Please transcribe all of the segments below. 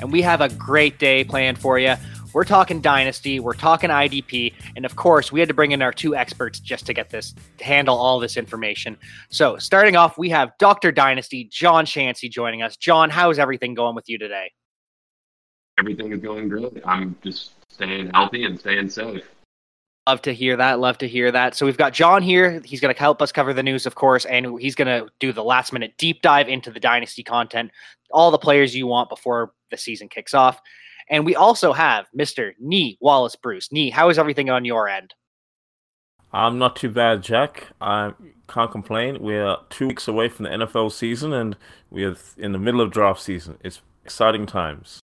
and we have a great day planned for you. We're talking Dynasty, we're talking IDP, and of course, we had to bring in our two experts just to get this, to handle all this information. So, starting off, we have Dr. Dynasty, John Shancy joining us. John, how's everything going with you today? everything is going great. I'm just staying healthy and staying safe. Love to hear that. Love to hear that. So we've got John here. He's going to help us cover the news, of course, and he's going to do the last minute deep dive into the dynasty content, all the players you want before the season kicks off. And we also have Mr. Nee Wallace Bruce. Nee, how is everything on your end? I'm not too bad, Jack. I can't complain. We're two weeks away from the NFL season, and we're in the middle of draft season. It's exciting times.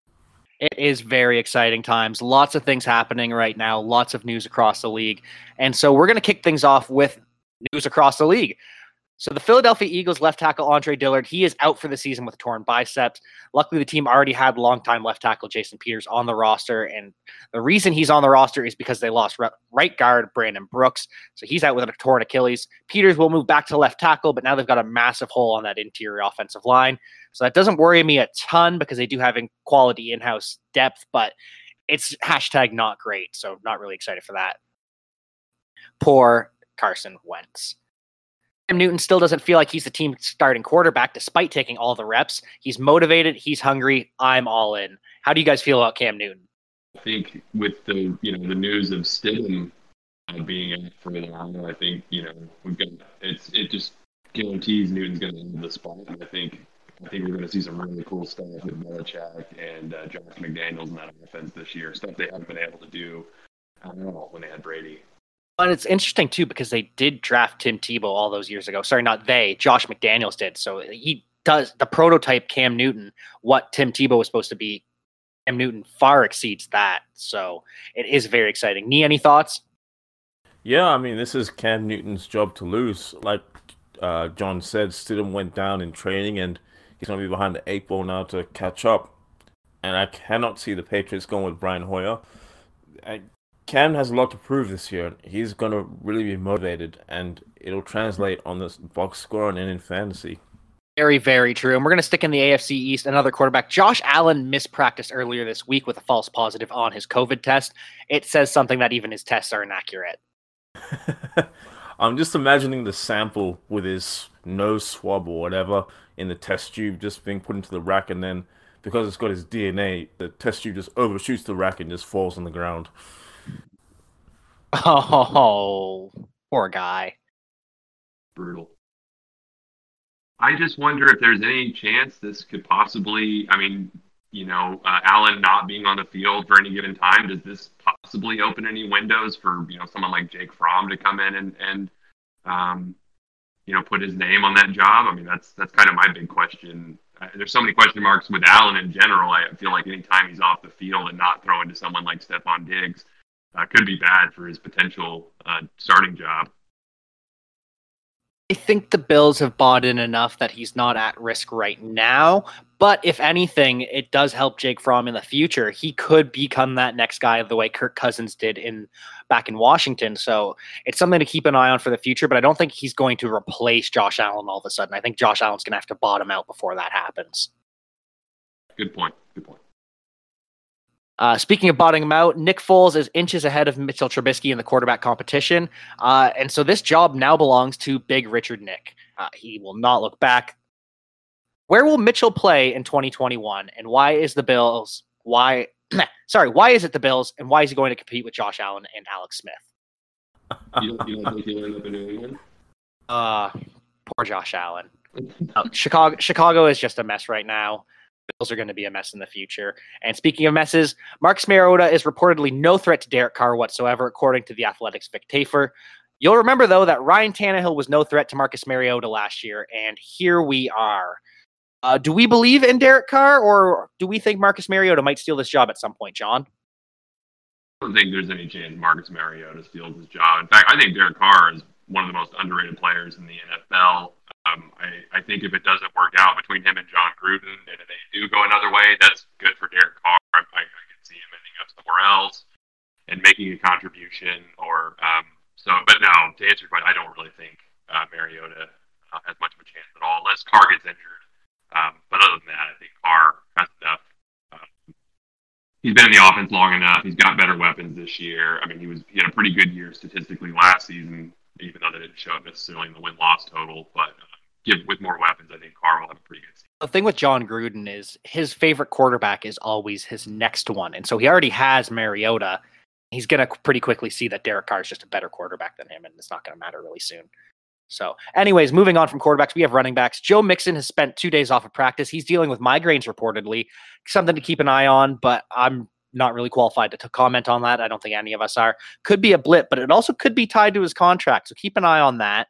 It is very exciting times. Lots of things happening right now, lots of news across the league. And so we're going to kick things off with news across the league. So the Philadelphia Eagles left tackle Andre Dillard, he is out for the season with torn biceps. Luckily, the team already had longtime left tackle Jason Peters on the roster, and the reason he's on the roster is because they lost right guard Brandon Brooks, so he's out with a torn Achilles. Peters will move back to left tackle, but now they've got a massive hole on that interior offensive line, so that doesn't worry me a ton because they do have in- quality in-house depth, but it's hashtag not great, so not really excited for that. Poor Carson Wentz. Cam Newton still doesn't feel like he's the team starting quarterback despite taking all the reps. He's motivated, he's hungry. I'm all in. How do you guys feel about Cam Newton? I think with the you know the news of Stidham uh, being out for the while, I think you know we've got it's it just guarantees Newton's going to end the spot. And I think I think we're going to see some really cool stuff with Belichick and uh, Josh McDaniels in that offense this year. Stuff they haven't been able to do at all when they had Brady. But it's interesting too because they did draft Tim Tebow all those years ago. Sorry, not they. Josh McDaniels did. So he does the prototype Cam Newton. What Tim Tebow was supposed to be, Cam Newton far exceeds that. So it is very exciting. Nee, any thoughts? Yeah, I mean, this is Cam Newton's job to lose. Like uh, John said, Stidham went down in training, and he's going to be behind the eight ball now to catch up. And I cannot see the Patriots going with Brian Hoyer. I, Cam has a lot to prove this year. He's going to really be motivated, and it'll translate on this box score and in fantasy. Very, very true. And we're going to stick in the AFC East. Another quarterback, Josh Allen, mispracticed earlier this week with a false positive on his COVID test. It says something that even his tests are inaccurate. I'm just imagining the sample with his nose swab or whatever in the test tube just being put into the rack, and then because it's got his DNA, the test tube just overshoots the rack and just falls on the ground. Oh, poor guy. Brutal. I just wonder if there's any chance this could possibly. I mean, you know, uh, Allen not being on the field for any given time, does this possibly open any windows for you know someone like Jake Fromm to come in and and um, you know put his name on that job? I mean, that's that's kind of my big question. Uh, there's so many question marks with Allen in general. I feel like anytime he's off the field and not throwing to someone like Stefon Diggs uh, could be bad for his potential uh, starting job. I think the Bills have bought in enough that he's not at risk right now. But if anything, it does help Jake Fromm in the future. He could become that next guy the way Kirk Cousins did in back in Washington. So it's something to keep an eye on for the future. But I don't think he's going to replace Josh Allen all of a sudden. I think Josh Allen's going to have to bottom out before that happens. Good point. Good point. Uh, speaking of bottoming out, Nick Foles is inches ahead of Mitchell Trubisky in the quarterback competition. Uh, and so this job now belongs to Big Richard Nick. Uh, he will not look back. Where will Mitchell play in 2021? And why is the Bills, why, sorry, why is it the Bills? And why is he going to compete with Josh Allen and Alex Smith? You don't, you don't think he'll end up in New England? Uh, poor Josh Allen. Uh, Chicago, Chicago is just a mess right now. Bills are going to be a mess in the future. And speaking of messes, Marcus Mariota is reportedly no threat to Derek Carr whatsoever, according to the Athletics Vic Tafur. You'll remember though that Ryan Tannehill was no threat to Marcus Mariota last year, and here we are. Uh, do we believe in Derek Carr, or do we think Marcus Mariota might steal this job at some point, John? I don't think there's any chance Marcus Mariota steals his job. In fact, I think Derek Carr is one of the most underrated players in the NFL. Um, I, I think if it doesn't work out between him and Jon Gruden, and if they do go another way, that's good for Derek Carr. I, I, see him ending up somewhere else and making a contribution. Or um, so, but no, to answer your question, I don't really think uh, Mariota uh, has much of a chance at all, unless Carr gets injured. Um, but other than that, I think Carr has enough. Um, he's been in the offense long enough. He's got better weapons this year. I mean, he was he had a pretty good year statistically last season, even though they didn't show up necessarily in the win loss total. But uh, with more weapons, I think Carr will have a pretty good season. The thing with Jon Gruden is his favorite quarterback is always his next one, and so he already has Mariota. He's gonna pretty quickly see that Derek Carr is just a better quarterback than him, and it's not gonna matter really soon. So, anyways, moving on from quarterbacks, we have running backs. Joe Mixon has spent two days off of practice. He's dealing with migraines reportedly, something to keep an eye on, but I'm not really qualified to, comment on that. I don't think any of us are. Could be a blip, but it also could be tied to his contract. So keep an eye on that.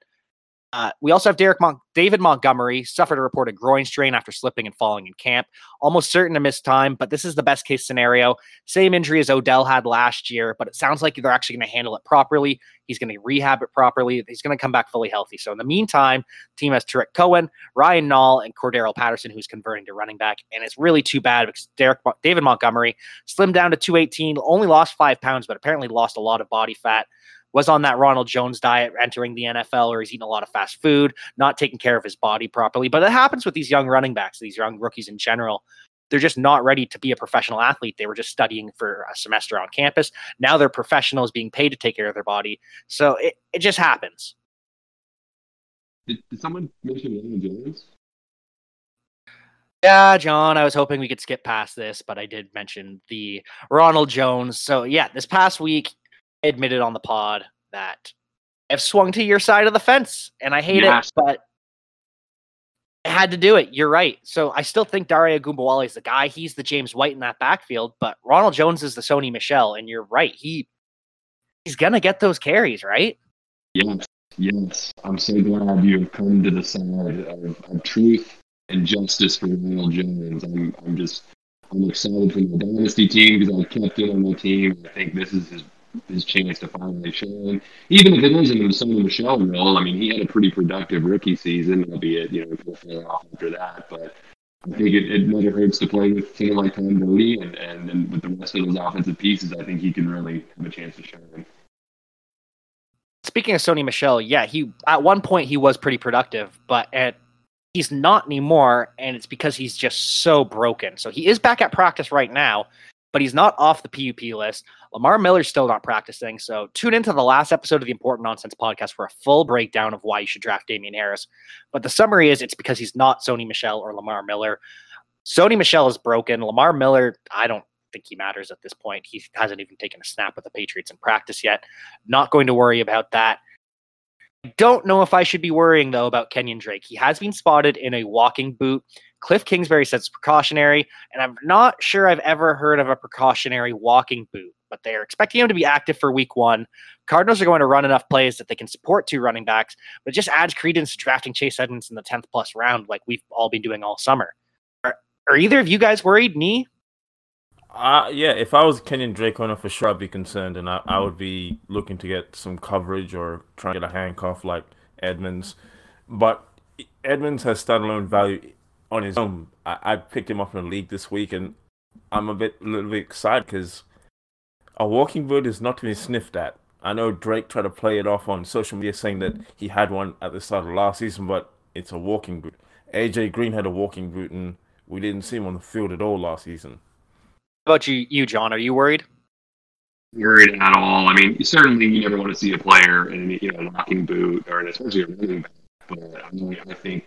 Uh, we also have Derek Mon- David Montgomery suffered a reported groin strain after slipping and falling in camp. Almost certain to miss time, but this is the best case scenario. Same injury as Odell had last year, but it sounds like they're actually going to handle it properly. He's going to rehab it properly. He's going to come back fully healthy. So in the meantime, team has Tarik Cohen, Ryan Nall, and Cordarrelle Patterson, who's converting to running back. And it's really too bad because Derek David Montgomery slimmed down to 218, only lost five pounds, but apparently lost a lot of body fat was on that Ronald Jones diet entering the NFL, or he's eating a lot of fast food, not taking care of his body properly. But it happens with these young running backs, these young rookies in general. They're just not ready to be a professional athlete. They were just studying for a semester on campus. Now they're professionals being paid to take care of their body. So it, it just happens. Did, did someone mention Ronald Jones? Yeah, John, I was hoping we could skip past this, but I did mention the Ronald Jones. So, yeah, this past week, admitted on the pod that I've swung to your side of the fence and I hate Yes. it, but I had to do it. You're right. So I still think Dare Ogunbowale is the guy. He's the James White in that backfield, but Ronald Jones is the Sony Michel, and you're right. He he's gonna get those carries, right? Yes, yes. I'm so glad you have come to the side of, of truth and justice for Ronald Jones. I'm, I'm just, I'm excited for the dynasty team because I've kept him on my team. I think this is his his chance to finally shine. Even if it isn't in the Sony Michel role, I mean, he had a pretty productive rookie season, albeit you know he'll fall off after that. But I think it, it never hurts to play with someone like Tom Brady, and, and and with the rest of those offensive pieces, I think he can really have a chance to shine. Speaking of Sony Michel, yeah, he at one point he was pretty productive, but at he's not anymore, and it's because he's just so broken. So he is back at practice right now, but he's not off the PUP list. Lamar Miller's still not practicing. So tune into the last episode of the Important Nonsense podcast for a full breakdown of why you should draft Damien Harris. But the summary is it's because he's not Sony Michel or Lamar Miller. Sony Michel is broken. Lamar Miller, I don't think he matters at this point. He hasn't even taken a snap with the Patriots in practice yet. Not going to worry about that. I don't know if I should be worrying though about Kenyon Drake. He has been spotted in a walking boot. Cliff Kingsbury says it's precautionary, and I'm not sure I've ever heard of a precautionary walking boot, but they're expecting him to be active for week one. Cardinals are going to run enough plays that they can support two running backs, but it just adds credence to drafting Chase Edmonds in the 10th plus round like we've all been doing all summer. Are, are either of you guys worried? Me? Uh, yeah, if I was Kenyon Drake owner, for sure I'd be concerned, and I, I would be looking to get some coverage or trying to get a handcuff like Edmonds. But Edmonds has standalone value on his own. I, I picked him up in the league this week, and I'm a bit, a little bit excited because a walking boot is not to be sniffed at. I know Drake tried to play it off on social media saying that he had one at the start of last season, but it's a walking boot. AJ Green had a walking boot, and we didn't see him on the field at all last season. How about you, you John? Are you worried? worried at all. I mean, certainly you never want to see a player in you know a walking boot or especially a running back. But I, mean, I think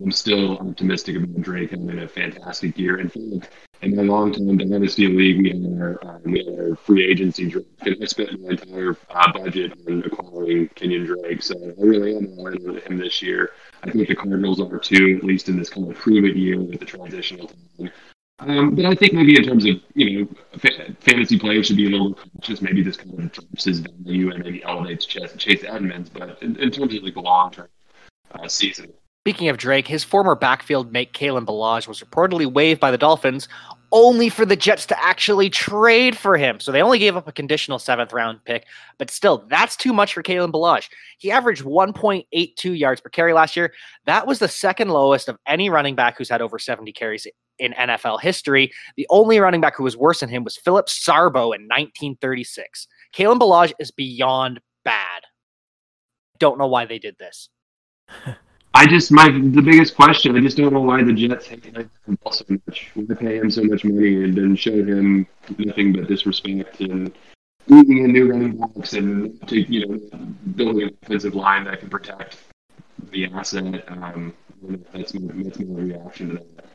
I'm still optimistic about Drake having a fantastic year. In in my long-term dynasty league, we had our had our free agency draft, and I spent my entire uh, budget on acquiring Kenyon Drake. So I really am in on him this year. I think the Cardinals are too, at least in this kind of prove-it year with the transitional time. Um, but I think maybe in terms of you know fa- fantasy players should be a little cautious. Maybe this kind of drops his value and maybe elevates Chase, Chase Edmonds. But in, in terms of like the long term uh, season, Speaking of Drake, his former backfield mate Kalen Ballage was reportedly waived by the Dolphins only for the Jets to actually trade for him. So they only gave up a conditional seventh round pick, but still, that's too much for Kalen Ballage. He averaged 1.82 yards per carry last year. That was the second lowest of any running back who's had over 70 carries in NFL history. The only running back who was worse than him was Philip Sarbo in 1936. Kalen Ballage is beyond bad. Don't know why they did this. I just my the biggest question. I just don't know why the Jets hate him so much. Why pay him so much money and then show him nothing but disrespect and bringing in new running backs and to you know building an offensive line that can protect the asset. Um, that's my that's my reaction to that.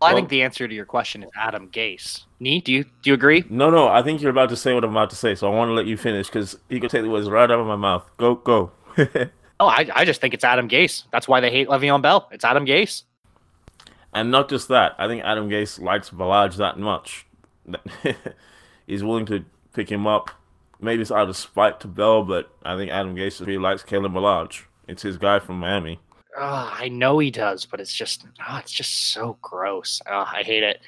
Well, I think the answer to your question is Adam Gase. Nee, do you do you agree? No, no, I think you're about to say what I'm about to say, so I want to let you finish because you can take the words right out of my mouth. Go, go. Oh, I, I just think it's Adam Gase. That's why they hate Le'Veon Bell. It's Adam Gase. and not just that, I think Adam Gase likes Ballage that much. He's willing to pick him up. Maybe it's out of spite to Bell, but I think Adam Gase really likes Kalen Ballage. It's his guy from Miami. Oh, I know he does, but it's just oh, it's just so gross. Oh, I hate it.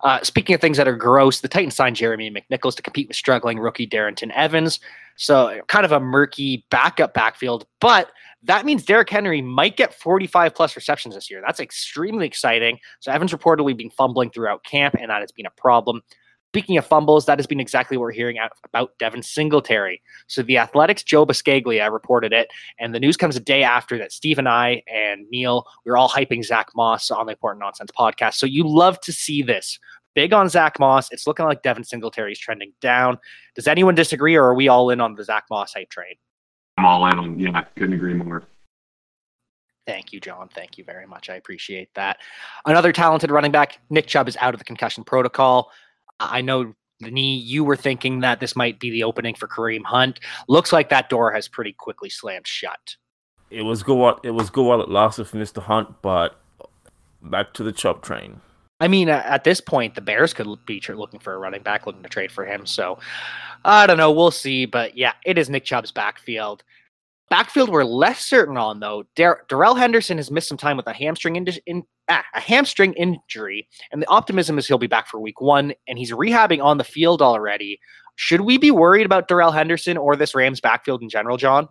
Uh, speaking of things that are gross, the Titans signed Jeremy McNichols to compete with struggling rookie Darrynton Evans. So kind of a murky backup backfield, but that means Derrick Henry might get 45 plus receptions this year. That's extremely exciting. So Evans reportedly been fumbling throughout camp, and that has been a problem. Speaking of fumbles, that has been exactly what we're hearing out about Devin Singletary. So the Athletics' Joe Buscaglia reported it, and the news comes a day after that. Steve and I and Neil, we were all hyping Zach Moss on the Important Nonsense podcast. So you love to see this. Big on Zach Moss. It's looking like Devin Singletary is trending down. Does anyone disagree, or are we all in on the Zach Moss hype train? I'm all in on. Yeah, couldn't agree more. Thank you, John. Thank you very much. I appreciate that. Another talented running back, Nick Chubb, is out of the concussion protocol. I know, knee, you were thinking that this might be the opening for Kareem Hunt. Looks like that door has pretty quickly slammed shut. It was good while it was good while it lasted for Mr. Hunt, but back to the chop train. I mean, at this point, the Bears could be looking for a running back, looking to trade for him. So I don't know. We'll see. But yeah, it is Nick Chubb's backfield. Backfield we're less certain on though. Dar- Darrell Henderson has missed some time with a hamstring in- in- ah, a hamstring injury, and the optimism is he'll be back for Week One, and he's rehabbing on the field already. Should we be worried about Darrell Henderson or this Rams backfield in general, John?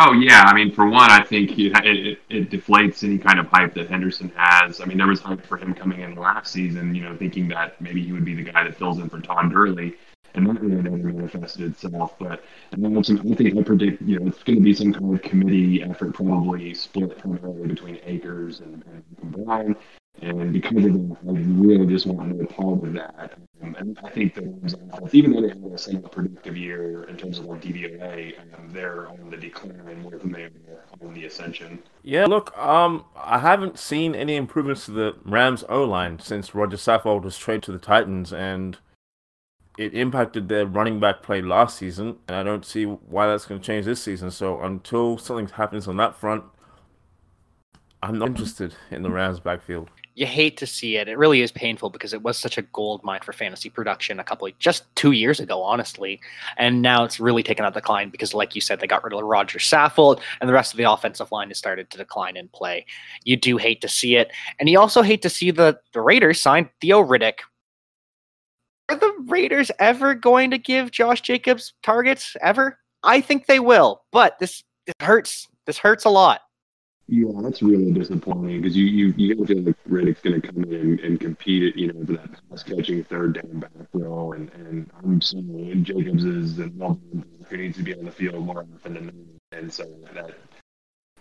Oh yeah, I mean, for one, I think it, it, it deflates any kind of hype that Henderson has. I mean, there was hype for him coming in last season, you know, thinking that maybe he would be the guy that fills in for Todd Gurley, and that really never manifested itself. But and then also, I think I predict, you know, it's going to be some kind of committee effort, probably split primarily between Akers and, and. And because of that, I really just want no part of that. Um, and I think the Rams even though they had a somewhat productive year in terms of like DVOA, um, they're on the decline more than they are on the ascension. Yeah, look, um, I haven't seen any improvements to the Rams O line since Roger Saffold was traded to the Titans, and it impacted their running back play last season, and I don't see why that's going to change this season. So until something happens on that front, I'm not interested in the Rams backfield. you hate to see it. It really is painful because it was such a gold mine for fantasy production a couple of, just two years ago, honestly. And now it's really taken a decline because, like you said, they got rid of Roger Saffold and the rest of the offensive line has started to decline in play. You do hate to see it. And you also hate to see the, the Raiders sign Theo Riddick. Are the Raiders ever going to give Josh Jacobs targets? Ever? I think they will, but this, this hurts. This hurts a lot. Yeah, that's really disappointing because you you you gotta feel like Riddick's going to come in and, and compete at you know for that pass catching third down back row, and and I'm sorry, Jacobs is and who needs to be on the field more often than not, and so that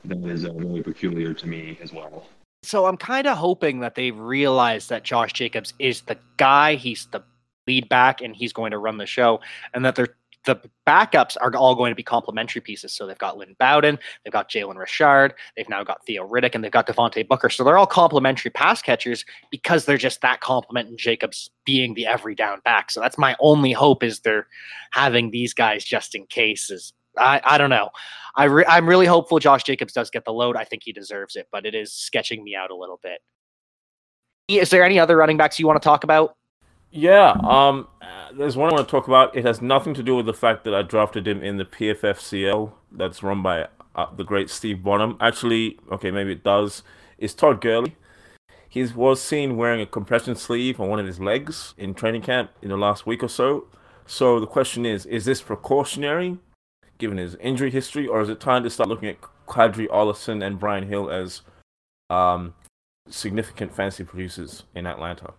that is uh, really peculiar to me as well. So I'm kind of hoping that they realize that Josh Jacobs is the guy. He's the lead back, and he's going to run the show, and that they're the backups are all going to be complementary pieces. So they've got Lynn Bowden, they've got Jalen Richard, they've now got Theo Riddick, and they've got Devontae Booker. So they're all complementary pass catchers because they're just that complement and Jacobs being the every down back. So that's my only hope is they're having these guys just in case. Is I, I don't know. I re- I'm really hopeful Josh Jacobs does get the load. I think he deserves it, but it is sketching me out a little bit. Is there any other running backs you want to talk about? Yeah, um, there's one I want to talk about. It has nothing to do with the fact that I drafted him in the PFFCL that's run by uh, the great Steve Bonham. Actually, okay, maybe it does. Is Todd Gurley. He was seen wearing a compression sleeve on one of his legs in training camp in the last week or so. So the question is: Is this precautionary, given his injury history, or is it time to start looking at Qadree Ollison and Brian Hill as um, significant fantasy producers in Atlanta?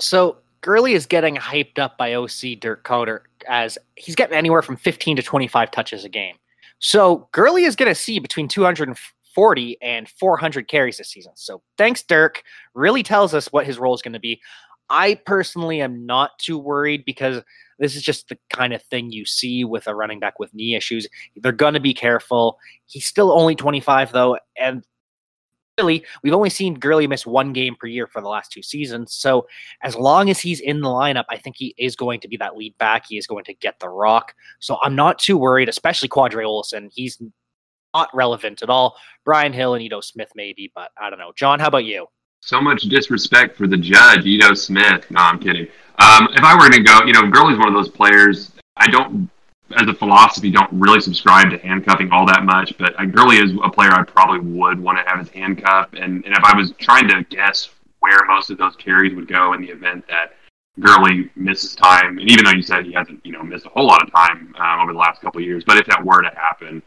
So Gurley is getting hyped up by OC Dirk Koetter as he's getting anywhere from 15 to 25 touches a game. So Gurley is going to see between 240 and 400 carries this season. So thanks, Dirk. Really tells us what his role is going to be. I personally am not too worried because this is just the kind of thing you see with a running back with knee issues. They're going to be careful. He's still only 25, though. And really, we've only seen Gurley miss one game per year for the last two seasons. So as long as he's in the lineup, I think he is going to be that lead back. He is going to get the rock. So I'm not too worried, especially Qadree Ollison. He's not relevant at all. Brian Hill and Ito Smith, maybe, but I don't know. John, how about you? So much disrespect for the judge, Ito Smith. No, I'm kidding. Um, if I were going to go, you know, Gurley's one of those players. I don't, as a philosophy, don't really subscribe to handcuffing all that much. But Gurley is a player I probably would want to have his handcuff. And, and if I was trying to guess where most of those carries would go in the event that Gurley misses time, and even though you said he hasn't, you know, missed a whole lot of time um, over the last couple of years, but if that were to happen,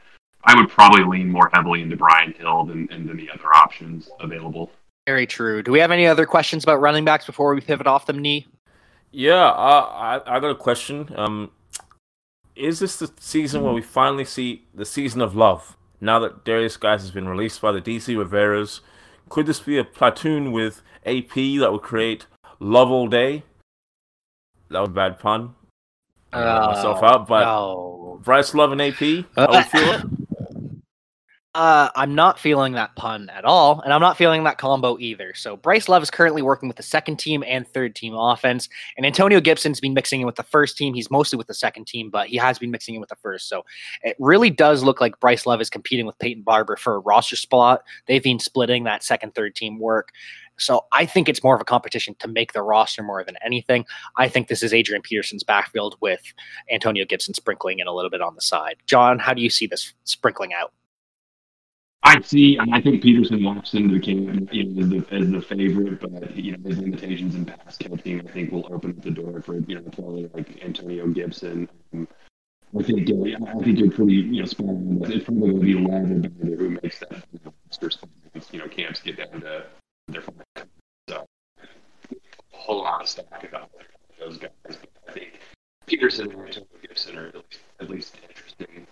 I would probably lean more heavily into Brian Hill than, than the other options available. Very true. Do we have any other questions about running backs before we pivot off them, knee? Yeah, uh, I I got a question. Um, is this the season where we finally see the season of love? Now that Derrius Guice has been released by the DC Riveras, could this be a platoon with AP that would create love all day? That was a bad pun. Uh, myself out, but no. Bryce Love and AP, how we feel it? Uh, I'm not feeling that pun at all, and I'm not feeling that combo either. So Bryce Love is currently working with the second team and third team offense, and Antonio Gibson's been mixing in with the first team. He's mostly with the second team, but he has been mixing in with the first. So it really does look like Bryce Love is competing with Peyton Barber for a roster spot. They've been splitting that second, third team work. So I think it's more of a competition to make the roster more than anything. I think this is Adrian Peterson's backfield with Antonio Gibson sprinkling in a little bit on the side. John, how do you see this sprinkling out? I see. And I think Peterson walks into the game you know, as the as the favorite, but you know his limitations in pass catching, I think, will open up the door for you know player like Antonio Gibson. Um, I think uh, I think you're pretty you know spot on. It's probably going to be Lavin who makes that you know, you know camps get down to their final. So a whole lot of stock about those guys, but I think Peterson and Antonio Gibson are at least, at least interesting.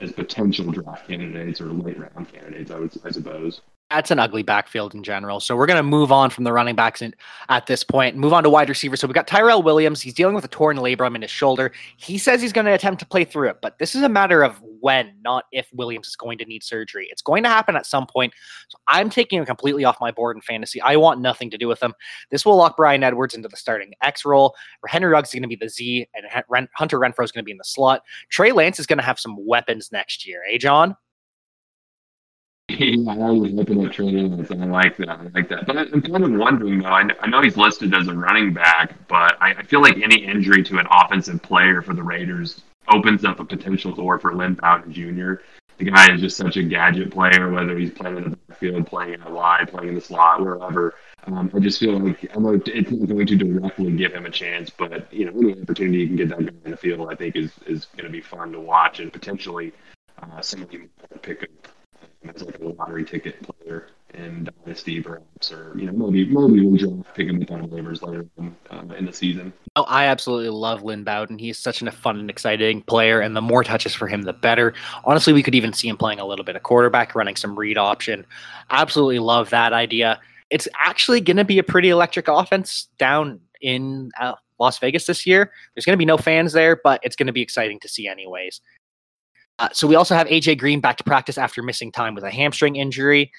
As potential draft candidates or late round candidates, I would I suppose that's an ugly backfield in general. So we're going to move on from the running backs in, at this point, move on to wide receivers. So we got Tyrell Williams. He's dealing with a torn labrum in his shoulder. He says he's going to attempt to play through it, but this is a matter of when, not if Williams is going to need surgery. It's going to happen at some point. So I'm taking him completely off my board in fantasy. I want nothing to do with him. This will lock Bryan Edwards into the starting X role. Henry Ruggs is going to be the Z, and Hunter Renfrow is going to be in the slot. Trey Lance is going to have some weapons next year. Eh, John? Yeah, I was looking at Lance, and I like that. I like that. But I'm kind of wondering, though. I, know he's listed as a running back, but I, feel like any injury to an offensive player for the Raiders opens up a potential door for Lynn Bowden Jr. The guy is just such a gadget player, whether he's playing in the backfield, playing in a wide, playing in the slot, wherever. Um, I just feel like I know it's not going to directly give him a chance, but you know, any opportunity you can get that guy in the field, I think is is going to be fun to watch and potentially uh, somebody pick up as like a lottery ticket player in Dynasty, perhaps, or you know, maybe maybe we'll just pick him up on waivers later in, uh, in the season. Oh, I absolutely love Lynn Bowden. He's such a fun and exciting player, and the more touches for him, the better. Honestly, we could even see him playing a little bit of quarterback, running some read option. Absolutely love that idea. It's actually going to be a pretty electric offense down in uh, Las Vegas this year. There's going to be no fans there, but it's going to be exciting to see, anyways. Uh, so we also have AJ Green back to practice after missing time with a hamstring injury,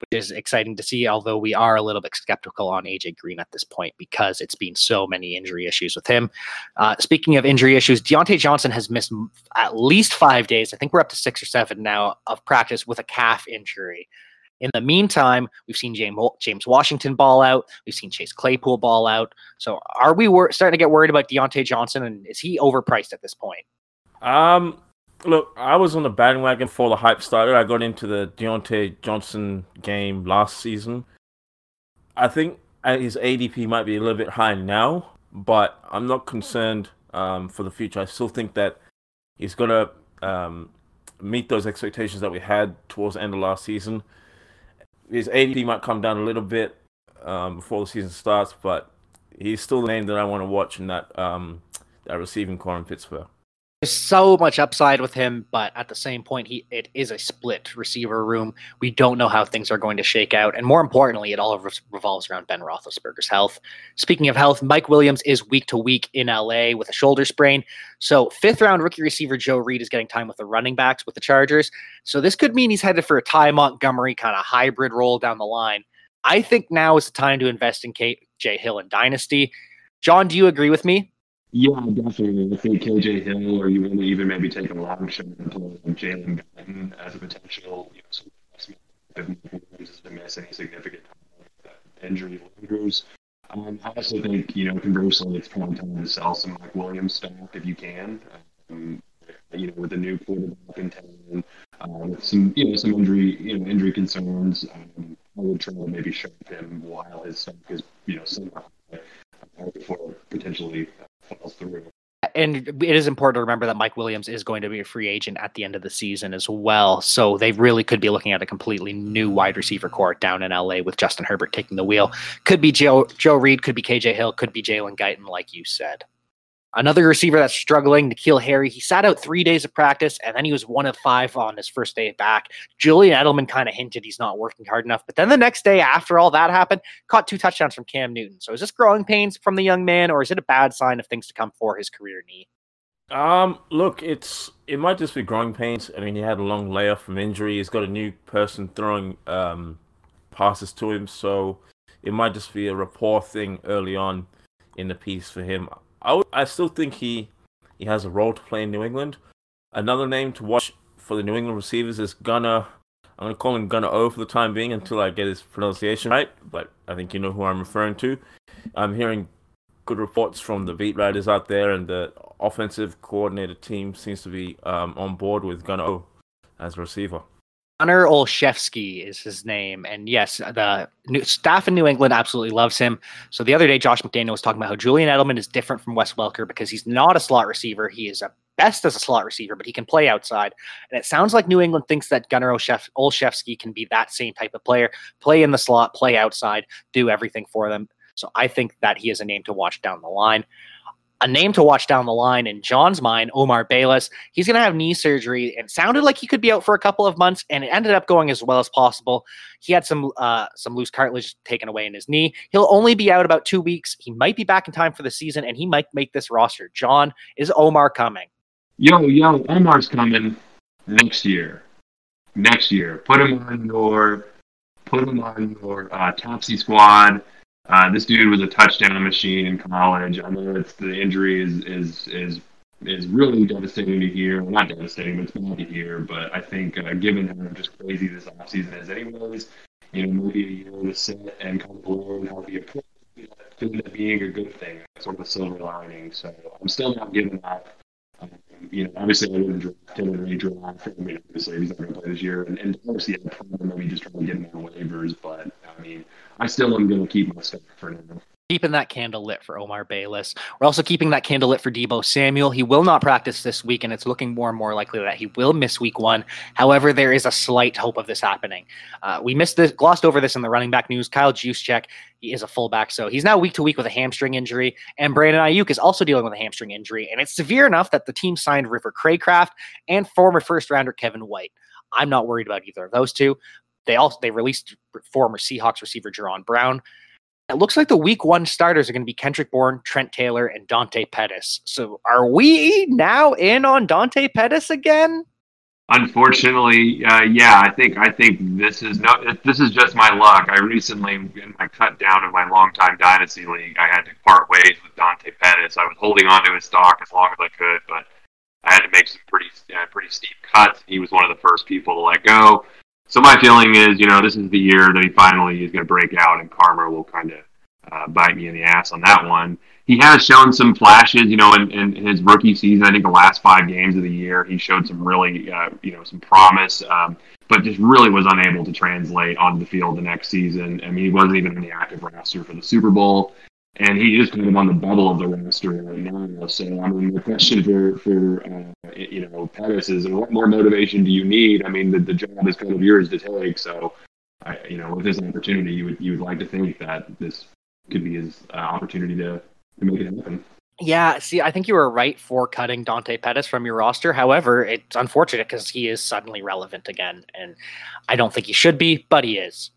which is exciting to see. Although we are a little bit skeptical on AJ Green at this point because it's been so many injury issues with him. Uh, speaking of injury issues, Diontae Johnson has missed at least five days. I think we're up to six or seven now of practice with a calf injury. In the meantime, we've seen James Washington ball out. We've seen Chase Claypool ball out. So, are we wor- starting to get worried about Diontae Johnson, and is he overpriced at this point? Um, look, I was on the bandwagon before the hype started. I got into the Diontae Johnson game last season. I think uh, his ADP might be a little bit high now, but I'm not concerned um, for the future. I still think that he's going to um, meet those expectations that we had towards the end of last season. His ADP might come down a little bit um, before the season starts, but he's still the name that I want to watch in that um, that receiving corps in Pittsburgh. There's so much upside with him, but at the same point, he it is a split receiver room. We don't know how things are going to shake out, and more importantly, it all re- revolves around Ben Roethlisberger's health. Speaking of health, Mike Williams is week to week in LA with a shoulder sprain. So fifth round rookie receiver Joe Reed is getting time with the running backs with the Chargers. So this could mean he's headed for a Ty Montgomery kind of hybrid role down the line. I think now is the time to invest in Kate J Hill and Dynasty. John, do you agree with me? Yeah, definitely. I think KJ Hill, or you want to even maybe take a long shot and pull Jalen Guyton as a potential, you know, some investment if Mike Williams is to miss any significant time that injury lingers. Um, I also think, you know, conversely, it's probably time to sell some Mike Williams stock if you can. Um, you know, with a new quarterback in town, uh, with some, you know, some injury, you know, injury concerns, um, I would try to maybe shop him while his stock is, you know, somehow uh, before potentially falls through. And it is important to remember that Mike Williams is going to be a free agent at the end of the season as well. So they really could be looking at a completely new wide receiver corps down in LA with Justin Herbert taking the wheel. Could be Joe Joe Reed, could be KJ Hill, could be Jalen Guyton, like you said. Another receiver that's struggling, N'Keal Harry. He sat out three days of practice, and then he was one of five on his first day back. Julian Edelman kind of hinted he's not working hard enough, but then the next day, after all that happened, caught two touchdowns from Cam Newton. So is this growing pains from the young man, or is it a bad sign of things to come for his career knee? Um, look, it's it might just be growing pains. I mean, he had a long layoff from injury. He's got a new person throwing um passes to him, so it might just be a rapport thing early on in the piece for him. I, I still think he he has a role to play in New England. Another name to watch for the New England receivers is Gunner. I'm gonna call him Gunner O for the time being until I get his pronunciation right. But I think you know who I'm referring to. I'm hearing good reports from the beat writers out there, and the offensive coordinator team seems to be um, on board with Gunner O as receiver. Connor Olszewski is his name. And yes, the new staff in New England absolutely loves him. So the other day, Josh McDaniel was talking about how Julian Edelman is different from Wes Welker because he's not a slot receiver. He is a best as a slot receiver, but he can play outside. And it sounds like New England thinks that Gunner Olszewski can be that same type of player, play in the slot, play outside, do everything for them. So I think that he is a name to watch down the line a name to watch down the line in John's mind, Omar Bayless. He's going to have knee surgery and sounded like he could be out for a couple of months, and it ended up going as well as possible. He had some uh, some loose cartilage taken away in his knee. He'll only be out about two weeks. He might be back in time for the season, and he might make this roster. John, is Omar coming? Yo, yo, Omar's coming next year. Next year, put him on your put him on your uh, Topsy squad uh, this dude was a touchdown machine in college. I know it's the injury is is is is really devastating to hear. Well, not devastating, but it's bad to hear. But I think uh, given how just crazy this offseason is, anyways, you know, maybe a year to sit and kind of learn how to a could end up being a good thing, sort of a silver lining. So I'm still not giving up. Um, you know, obviously I wouldn't draft him in any draft. I mean, obviously he's not going to play this year, and, and obviously I'm probably just trying to get him on waivers. But I mean, I still am going to keep my stuff for now. Keeping that candle lit for Omar Bayless. We're also keeping that candle lit for Deebo Samuel. He will not practice this week, and it's looking more and more likely that he will miss week one. However, there is a slight hope of this happening. Uh, we missed this, glossed over this in the running back news. Kyle Juszczyk, he is a fullback, so he's now week to week with a hamstring injury. And Brandon Aiyuk is also dealing with a hamstring injury, and it's severe enough that the team signed River Cracraft and former first rounder Kevin White. I'm not worried about either of those two. They also they released former Seahawks receiver Jaron Brown. It looks like the week one starters are going to be Kendrick Bourne, Trent Taylor, and Dante Pettis. So are we now in on Dante Pettis again? Unfortunately, uh, yeah, I think I think this is no, this is just my luck. I recently, in my cut down of my longtime dynasty league, I had to part ways with Dante Pettis. I was holding on to his stock as long as I could, but I had to make some pretty uh, pretty steep cuts. He was one of the first people to let go. So my feeling is, you know, this is the year that he finally is going to break out, and karma will kind of uh, bite me in the ass on that one. He has shown some flashes, you know, in, in his rookie season. I think the last five games of the year, he showed some really, uh, you know, some promise, um, but just really was unable to translate onto the field the next season. I mean, he wasn't even in the active roster for the Super Bowl, and he is kind of on the bubble of the roster right now. So, I mean, the question for for uh, you know Pettis is, what more motivation do you need? I mean, the, the job is kind of yours to take. So, I, you know, with this opportunity, you would you would like to think that this could be his uh, opportunity to to make it happen. Yeah, see, I think you were right for cutting Dante Pettis from your roster. However, it's unfortunate because he is suddenly relevant again, and I don't think he should be, but he is.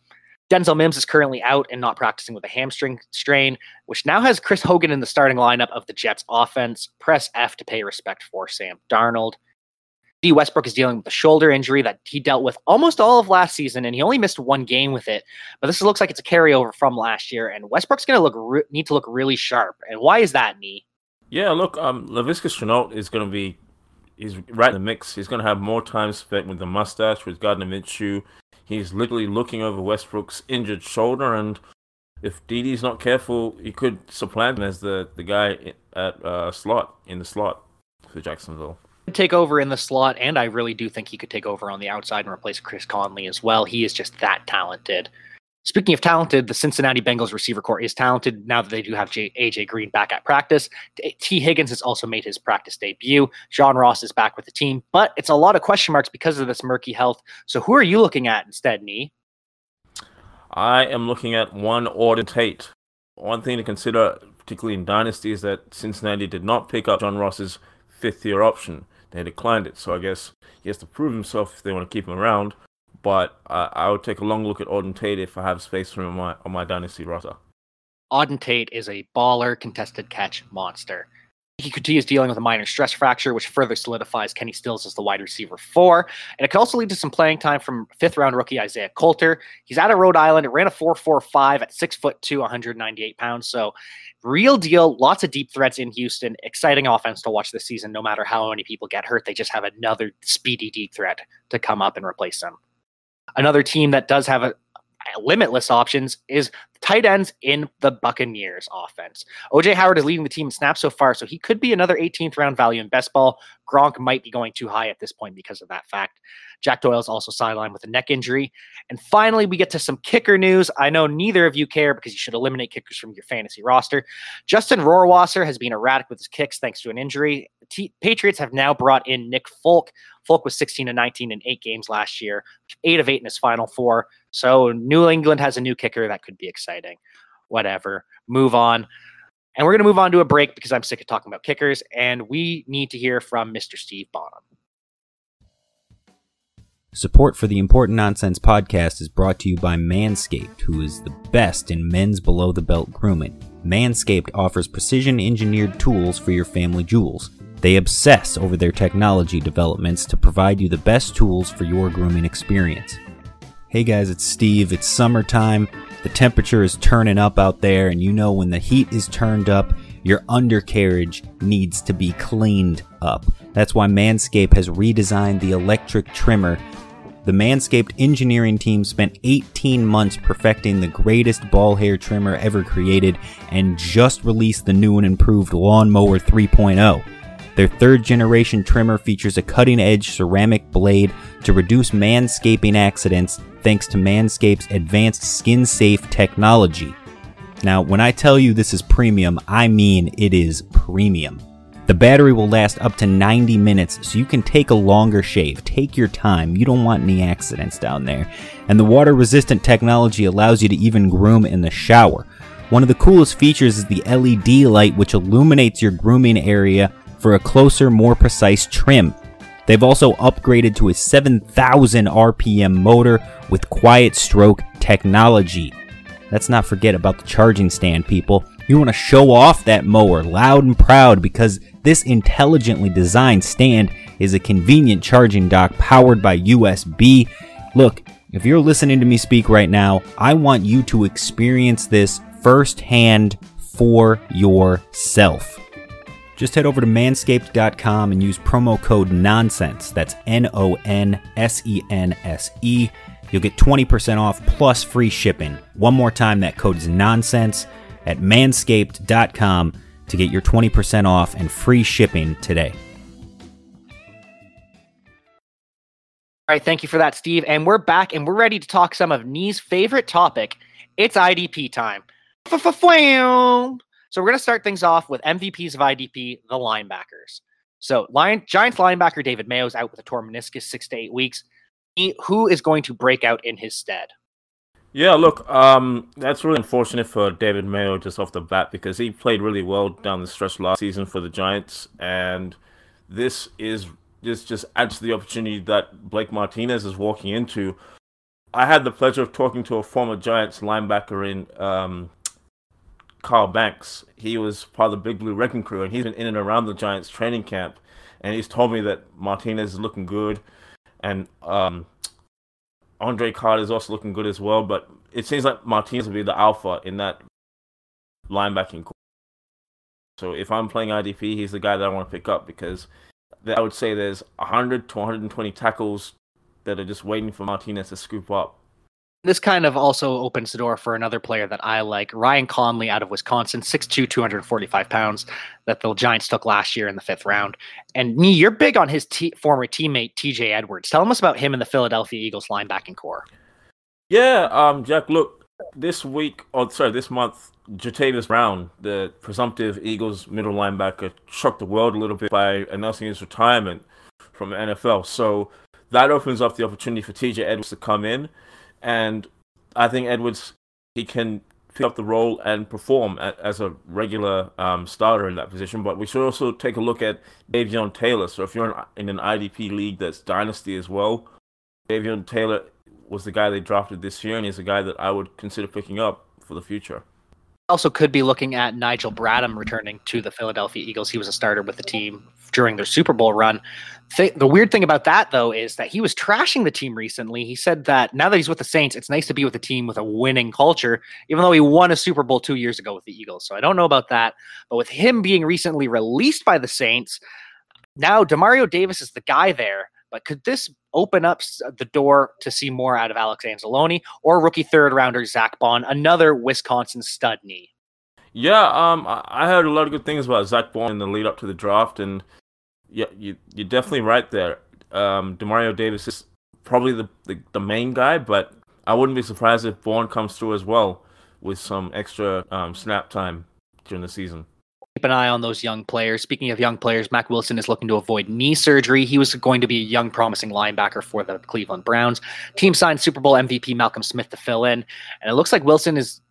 Denzel Mims is currently out and not practicing with a hamstring strain, which now has Chris Hogan in the starting lineup of the Jets offense. Press F to pay respect for Sam Darnold. D. Westbrook is dealing with a shoulder injury that he dealt with almost all of last season, and he only missed one game with it. But this looks like it's a carryover from last year, and Westbrook's going to look re- need to look really sharp. And why is that, Nee? Yeah, look, um, Laviska Shenault is going to be he's right in the mix. He's going to have more time spent with the mustache with Gardner Minshew. He's literally looking over Westbrook's injured shoulder, and if Diddy's not careful, he could supplant him as the the guy at uh, slot in the slot for Jacksonville take over in the slot, and I really do think he could take over on the outside and replace Chris Conley as well. He is just that talented. Speaking of talented, the Cincinnati Bengals receiver corps is talented now that they do have J- AJ Green back at practice. Tee Higgins has also made his practice debut. John Ross is back with the team, but it's a lot of question marks because of this murky health. So who are you looking at instead, Nee? I am looking at one Auden Tate. One thing to consider, particularly in Dynasty, is that Cincinnati did not pick up John Ross's fifth year option. They declined it. So I guess he has to prove himself if they want to keep him around. But uh, I would take a long look at Auden Tate if I have space for him on my, on my dynasty roster. Auden Tate is a baller contested catch monster. He continues dealing with a minor stress fracture, which further solidifies Kenny Stills as the wide receiver four. And it could also lead to some playing time from fifth round rookie Isaiah Coulter. He's out of Rhode Island. It ran a 4.45 at six foot two, 198 pounds. So real deal. Lots of deep threats in Houston. Exciting offense to watch this season. No matter how many people get hurt, they just have another speedy deep threat to come up and replace them. Another team that does have a, limitless options is tight ends in the Buccaneers offense. OJ Howard is leading the team in snaps so far, so he could be another 18th round value in best ball. Gronk might be going too high at this point because of that fact. Jack Doyle is also sidelined with a neck injury. And finally, we get to some kicker news. I know neither of you care because you should eliminate kickers from your fantasy roster. Justin Rohrwasser has been erratic with his kicks thanks to an injury. T- Patriots have now brought in Nick Folk. Folk was 16 and 19 in eight games last year, eight of eight in his final four. So New England has a new kicker that could be exciting. Whatever. Move on. And we're going to move on to a break because I'm sick of talking about kickers, and we need to hear from Mr. Steve Bonham. Support for the Important Nonsense podcast is brought to you by Manscaped, who is the best in men's below the belt grooming. Manscaped offers precision engineered tools for your family jewels. They obsess over their technology developments to provide you the best tools for your grooming experience. Hey guys, it's Steve. It's summertime. The temperature is turning up out there, and you know when the heat is turned up, your undercarriage needs to be cleaned up. That's why Manscaped has redesigned the electric trimmer. The Manscaped engineering team spent 18 months perfecting the greatest ball hair trimmer ever created and just released the new and improved Lawnmower 3.0. Their third generation trimmer features a cutting edge ceramic blade to reduce manscaping accidents thanks to Manscaped's advanced skin safe technology. Now, when I tell you this is premium, I mean it is premium. The battery will last up to 90 minutes, so you can take a longer shave. Take your time, you don't want any accidents down there. And the water resistant technology allows you to even groom in the shower. One of the coolest features is the LED light, which illuminates your grooming area for a closer, more precise trim. They've also upgraded to a 7,000 RPM motor with quiet stroke technology. Let's not forget about the charging stand, people. You want to show off that mower loud and proud because this intelligently designed stand is a convenient charging dock powered by USB. Look, if you're listening to me speak right now, I want you to experience this firsthand for yourself. Just head over to manscaped.com and use promo code NONSENSE. That's N O N S E N S E. You'll get 20% off plus free shipping. One more time, that code is NONSENSE. at manscaped.com to get your 20% off and free shipping today. All right, thank you for that, Steve. And we're back and we're ready to talk some of Nee's favorite topic. It's IDP time. So we're going to start things off with MVPs of IDP, the linebackers. So Lion Giants linebacker David Mayo is out with a torn meniscus six to eight weeks. He, who is going to break out in his stead? Yeah, look, um, that's really unfortunate for David Mayo just off the bat because he played really well down the stretch last season for the Giants, and this is this just adds to the opportunity that Blake Martinez is walking into. I had the pleasure of talking to a former Giants linebacker in um, Carl Banks. He was part of the Big Blue Wrecking Crew, and he's been in and around the Giants training camp, and he's told me that Martinez is looking good, and um, Andre Carter is also looking good as well. But it seems like Martinez will be the alpha in that linebacking corps. So if I'm playing IDP, he's the guy that I want to pick up because I would say there's 100 to 120 tackles that are just waiting for Martinez to scoop up. This kind of also opens the door for another player that I like, Ryan Connelly out of Wisconsin, 6'2, 245 pounds, that the Giants took last year in the fifth round. And me, you're big on his t- former teammate, TJ Edwards. Tell us about him in the Philadelphia Eagles linebacking corps. Yeah, um, Jack, look, this week, or sorry, this month, Jatavis Brown, the presumptive Eagles middle linebacker, shocked the world a little bit by announcing his retirement from the NFL. So that opens up the opportunity for TJ Edwards to come in. And I think Edwards, he can pick up the role and perform as a regular um, starter in that position. But we should also take a look at Davion Taylor. So if you're in, in an IDP league that's dynasty as well, Davion Taylor was the guy they drafted this year, and he's a guy that I would consider picking up for the future. Also, could be looking at Nigel Bradham returning to the Philadelphia Eagles. He was a starter with the team during their Super Bowl run. Th- the weird thing about that, though, is that he was trashing the team recently. He said that now that he's with the Saints, it's nice to be with a team with a winning culture, even though he won a Super Bowl two years ago with the Eagles. So I don't know about that. But with him being recently released by the Saints, now Demario Davis is the guy there. But could this open up the door to see more out of Alex Anzalone or rookie third rounder Zack Baun, another Wisconsin stud Nee? Yeah, um, I heard a lot of good things about Zack Baun in the lead up to the draft, and yeah, you, you're definitely right there. Um, Demario Davis is probably the, the, the main guy, but I wouldn't be surprised if Baun comes through as well with some extra um, snap time during the season keep an eye on those young players. Speaking of young players, Mack Wilson is looking to avoid knee surgery. He was going to be a young, promising linebacker for the Cleveland Browns. Team signed Super Bowl MVP Malcolm Smith to fill in, and it looks like Wilson is.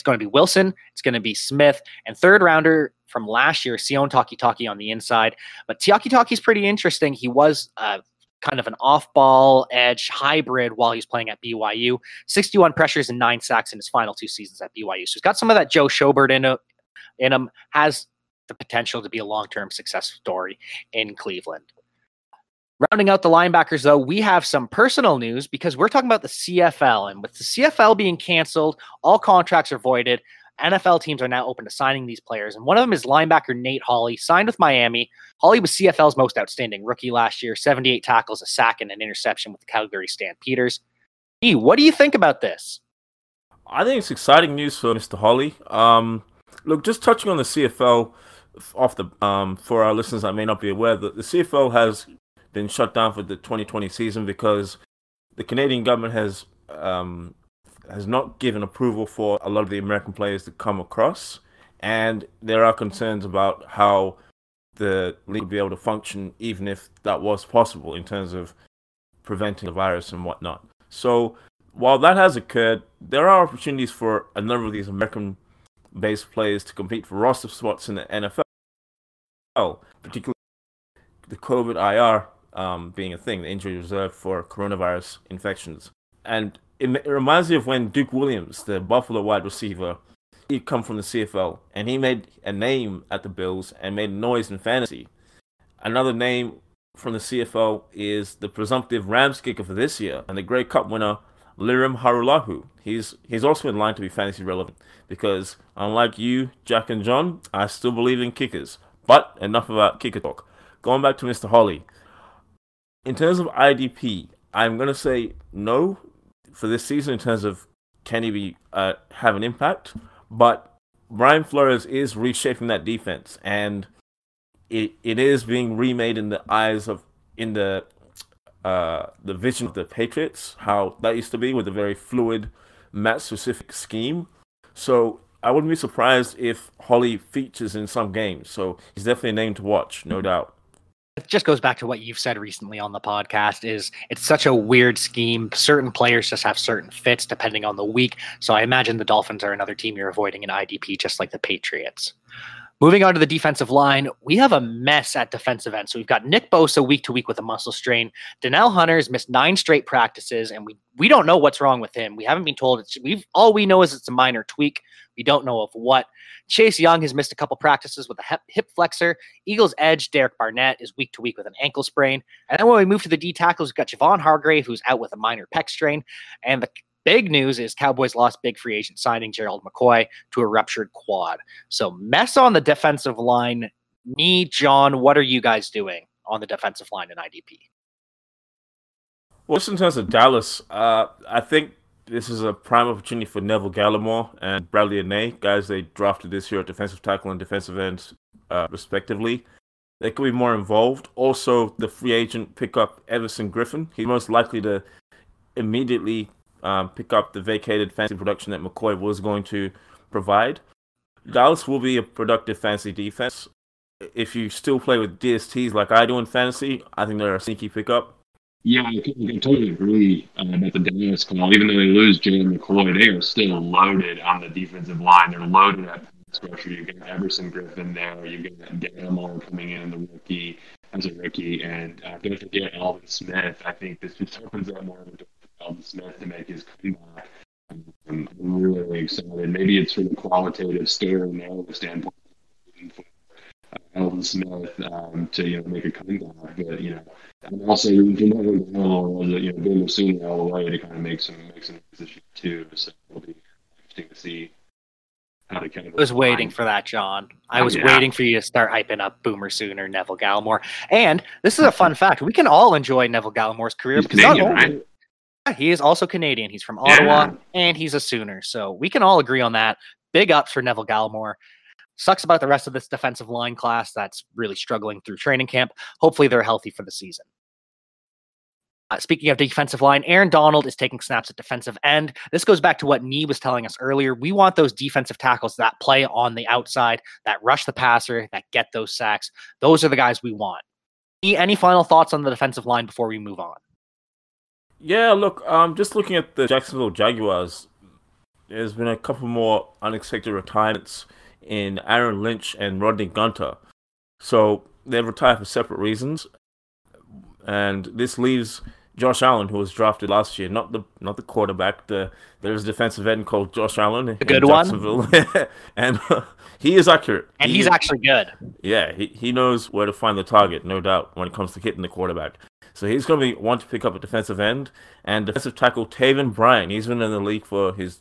It's going to be Wilson. It's going to be Smith, and third rounder from last year, Sione Takitaki on the inside. But Takitaki is pretty interesting. He was uh, kind of an off-ball edge hybrid while he's playing at BYU. 61 pressures and nine sacks in his final two seasons at BYU. So he's got some of that Joe Schobert in, in him. Has the potential to be a long-term success story in Cleveland. Rounding out the linebackers, though, we have some personal news because we're talking about the CFL. And with the CFL being canceled, all contracts are voided. NFL teams are now open to signing these players. And one of them is linebacker Nate Holley, signed with Miami. Holley was CFL's most outstanding rookie last year 78 tackles, a sack, and an interception with the Calgary Stampeders. E, what do you think about this? I think it's exciting news for Mr. Holley. Um, look, just touching on the CFL, off the um for our listeners that may not be aware that the CFL has been shut down for the 2020 season because the Canadian government has um has not given approval for a lot of the American players to come across, and there are concerns about how the league would be able to function even if that was possible in terms of preventing the virus and whatnot. So while that has occurred, there are opportunities for a number of these American based players to compete for roster spots in the NFL, particularly the COVID IR um, being a thing, the injury reserved for coronavirus infections. And it, it, reminds me of when Duke Williams, the Buffalo wide receiver, he'd come from the CFL and he made a name at the Bills and made noise in fantasy. Another name from the CFL is the presumptive Rams kicker for this year and the Grey Cup winner Lirim Hajrullahu. He's he's also in line to be fantasy relevant because unlike you, Jack and John, I still believe in kickers. But enough about kicker talk. Going back to Mr. Holley. In terms of IDP, I'm gonna say no for this season in terms of can he be uh, have an impact, but Brian Flores is reshaping that defense, and it it is being remade in the eyes of in the uh the vision of the Patriots, how that used to be with a very fluid, match specific scheme. So I wouldn't be surprised if Holley features in some games. So he's definitely a name to watch, no doubt it just goes back to what you've said recently on the podcast is it's such a weird scheme. Certain players just have certain fits depending on the week. So i imagine the dolphins are another team you're avoiding in idp just like the patriots moving on to the defensive line we have a mess at defensive end so we've got nick bosa week to week with a muscle strain Danielle hunter's missed nine straight practices and we we don't know what's wrong with him we haven't been told it's we've all we know is it's a minor tweak we don't know of what Chase Young has missed a couple practices with a hip flexor. Eagles edge Derek Barnett is week to week with an ankle sprain. And then when we move to the D tackles, we've got Javon Hargrave, who's out with a minor pec strain. And the big news is Cowboys lost big free agent signing Gerald McCoy to a ruptured quad. So mess on the defensive line. Me, John, what are you guys doing on the defensive line in IDP? Well, just in terms of Dallas, uh, I think this is a prime opportunity for Neville Gallimore and Bradlee Anae, guys they drafted this year at defensive tackle and defensive ends, uh, respectively. They could be more involved. Also, the free agent pickup Everson Griffen. He's most likely to immediately um, pick up the vacated fancy production that McCoy was going to provide. Dallas will be a productive fantasy defense. If you still play with DSTs like I do in fantasy, I think they're a sneaky pickup. Yeah, I, I totally agree uh, about the Dallas call. Even though they lose Jalen McCoy, they are still loaded on the defensive line. They're loaded at pass rusher. You've got Everson Griffen there. You've got Gallimore coming in, the rookie, as a rookie. And uh, don't forget Aldon Smith. I think this just opens up more of a for Smith to make his comeback. Um, I'm really excited. Maybe it's from a qualitative story narrative standpoint. Aldon Smith um, to you know make a comeback, but you know I'm also rooting for Neville Gallimore, you know, Boomer Sooner all the way to kind of make some make some position too. So it'll be interesting to see how to kind of. I was waiting for that, John. I was yeah. waiting for you to start hyping up Boomer Sooner, Neville Gallimore, and this is a fun fact: we can all enjoy Neville Gallimore's career He's because not only, right? He is also Canadian. He's from Ottawa, yeah. and he's a Sooner, so we can all agree on that. Big ups for Neville Gallimore. Sucks about the rest of this defensive line class that's really struggling through training camp. Hopefully, they're healthy for the season. Uh, speaking of defensive line, Aaron Donald is taking snaps at defensive end. This goes back to what Nee was telling us earlier. We want those defensive tackles that play on the outside, that rush the passer, that get those sacks. Those are the guys we want. Any final thoughts on the defensive line before we move on? Yeah, look, um, just looking at the Jacksonville Jaguars, there's been a couple more unexpected retirements in Aaron Lynch and Rodney Gunter. So they've retired for separate reasons. And this leaves Josh Allen, who was drafted last year, not the not the quarterback. The there's a defensive end called Josh Allen, a good one, and uh, he is accurate. And he, he's actually good. Yeah, he he knows where to find the target, no doubt, when it comes to hitting the quarterback. So he's going to be one to pick up a defensive end and defensive tackle Taven Bryan. He's been in the league for his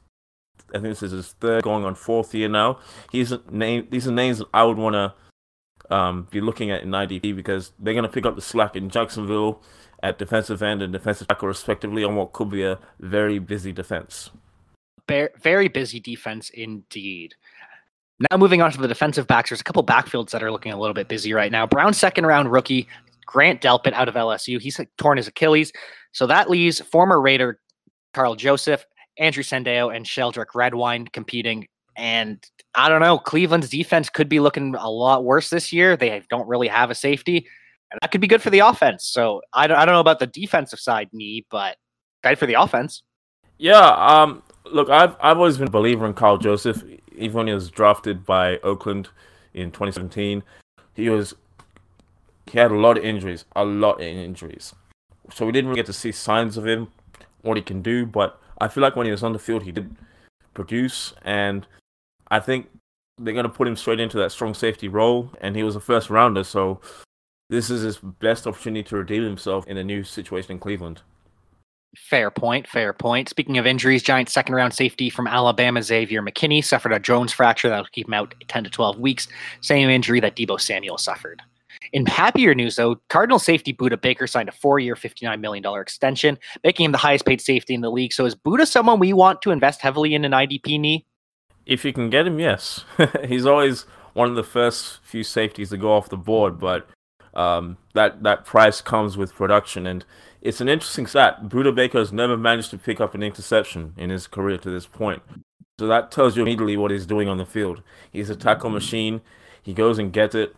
I think this is his third, going on fourth year now. He's name. These are names that I would want to um, be looking at in IDP because they're going to pick up the slack in Jacksonville at defensive end and defensive tackle respectively on what could be a very busy defense. Very busy defense indeed. Now moving on to the defensive backs, there's a couple backfields that are looking a little bit busy right now. Brown second round rookie Grant Delpit out of LSU. He's torn his Achilles, so that leaves former Raider Karl Joseph Andrew Sendejo and Sheldrick Redwine competing. And I don't know, Cleveland's defense could be looking a lot worse this year. They don't really have a safety, and that could be good for the offense. So I don't, I don't know about the defensive side, me, but good for the offense. Yeah, um, look, I've I've always been a believer in Karl Joseph, even when he was drafted by Oakland in 2017. He was he had a lot of injuries, a lot of injuries. So we didn't really get to see signs of him, what he can do, but I feel like when he was on the field, he did produce, and I think they're going to put him straight into that strong safety role. And he was a first rounder, so this is his best opportunity to redeem himself in a new situation in Cleveland. Fair point. Fair point. Speaking of injuries, Giant second round safety from Alabama, Xavier McKinney, suffered a Jones fracture that'll keep him out 10 to 12 weeks. Same injury that Deebo Samuel suffered. In happier news, though, Cardinal safety Budda Baker signed a four-year, $59 million extension, making him the highest-paid safety in the league. So is Budda someone we want to invest heavily in an IDP Nee? If you can get him, yes. He's always one of the first few safeties to go off the board, but um, that that price comes with production, and it's an interesting stat. Budda Baker has never managed to pick up an interception in his career to this point, so that tells you immediately what he's doing on the field. He's a tackle machine. He goes and gets it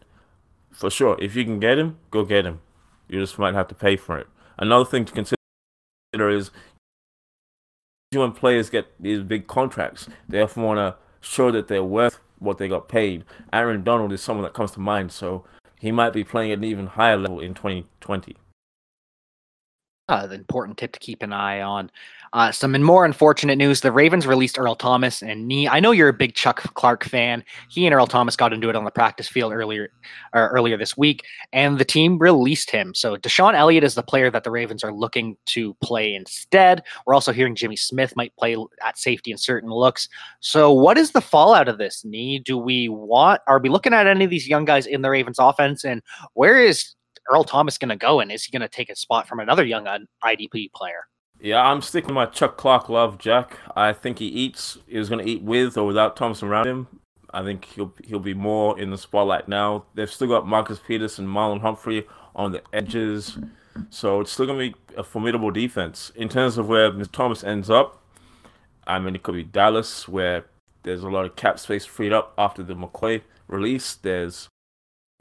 for sure. If you can get him, go get him. You just might have to pay for it. Another thing to consider is when players get these big contracts, they often want to show that they're worth what they got paid. Aaron Donald is someone that comes to mind, so he might be playing at an even higher level in 2020 uh, the important tip to keep an eye on. Uh, some more unfortunate news: the Ravens released Earl Thomas and Nee. I know you're a big Chuck Clark fan. He and Earl Thomas got into it on the practice field earlier, earlier this week, and the team released him. So DeShon Elliott is the player that the Ravens are looking to play instead. We're also hearing Jimmy Smith might play at safety in certain looks. So, what is the fallout of this Nee? Do we want? Are we looking at any of these young guys in the Ravens offense? And where is Earl Thomas going to go, and is he going to take a spot from another young IDP player? Yeah, I'm sticking my Chuck Clark love, Jack. I think he eats. He's going to eat with or without Thomas around him. I think he'll he'll be more in the spotlight now. They've still got Marcus Peters and Marlon Humphrey on the edges, so it's still going to be a formidable defense. In terms of where Mr. Thomas ends up, I mean, it could be Dallas, where there's a lot of cap space freed up after the McCoy release. There's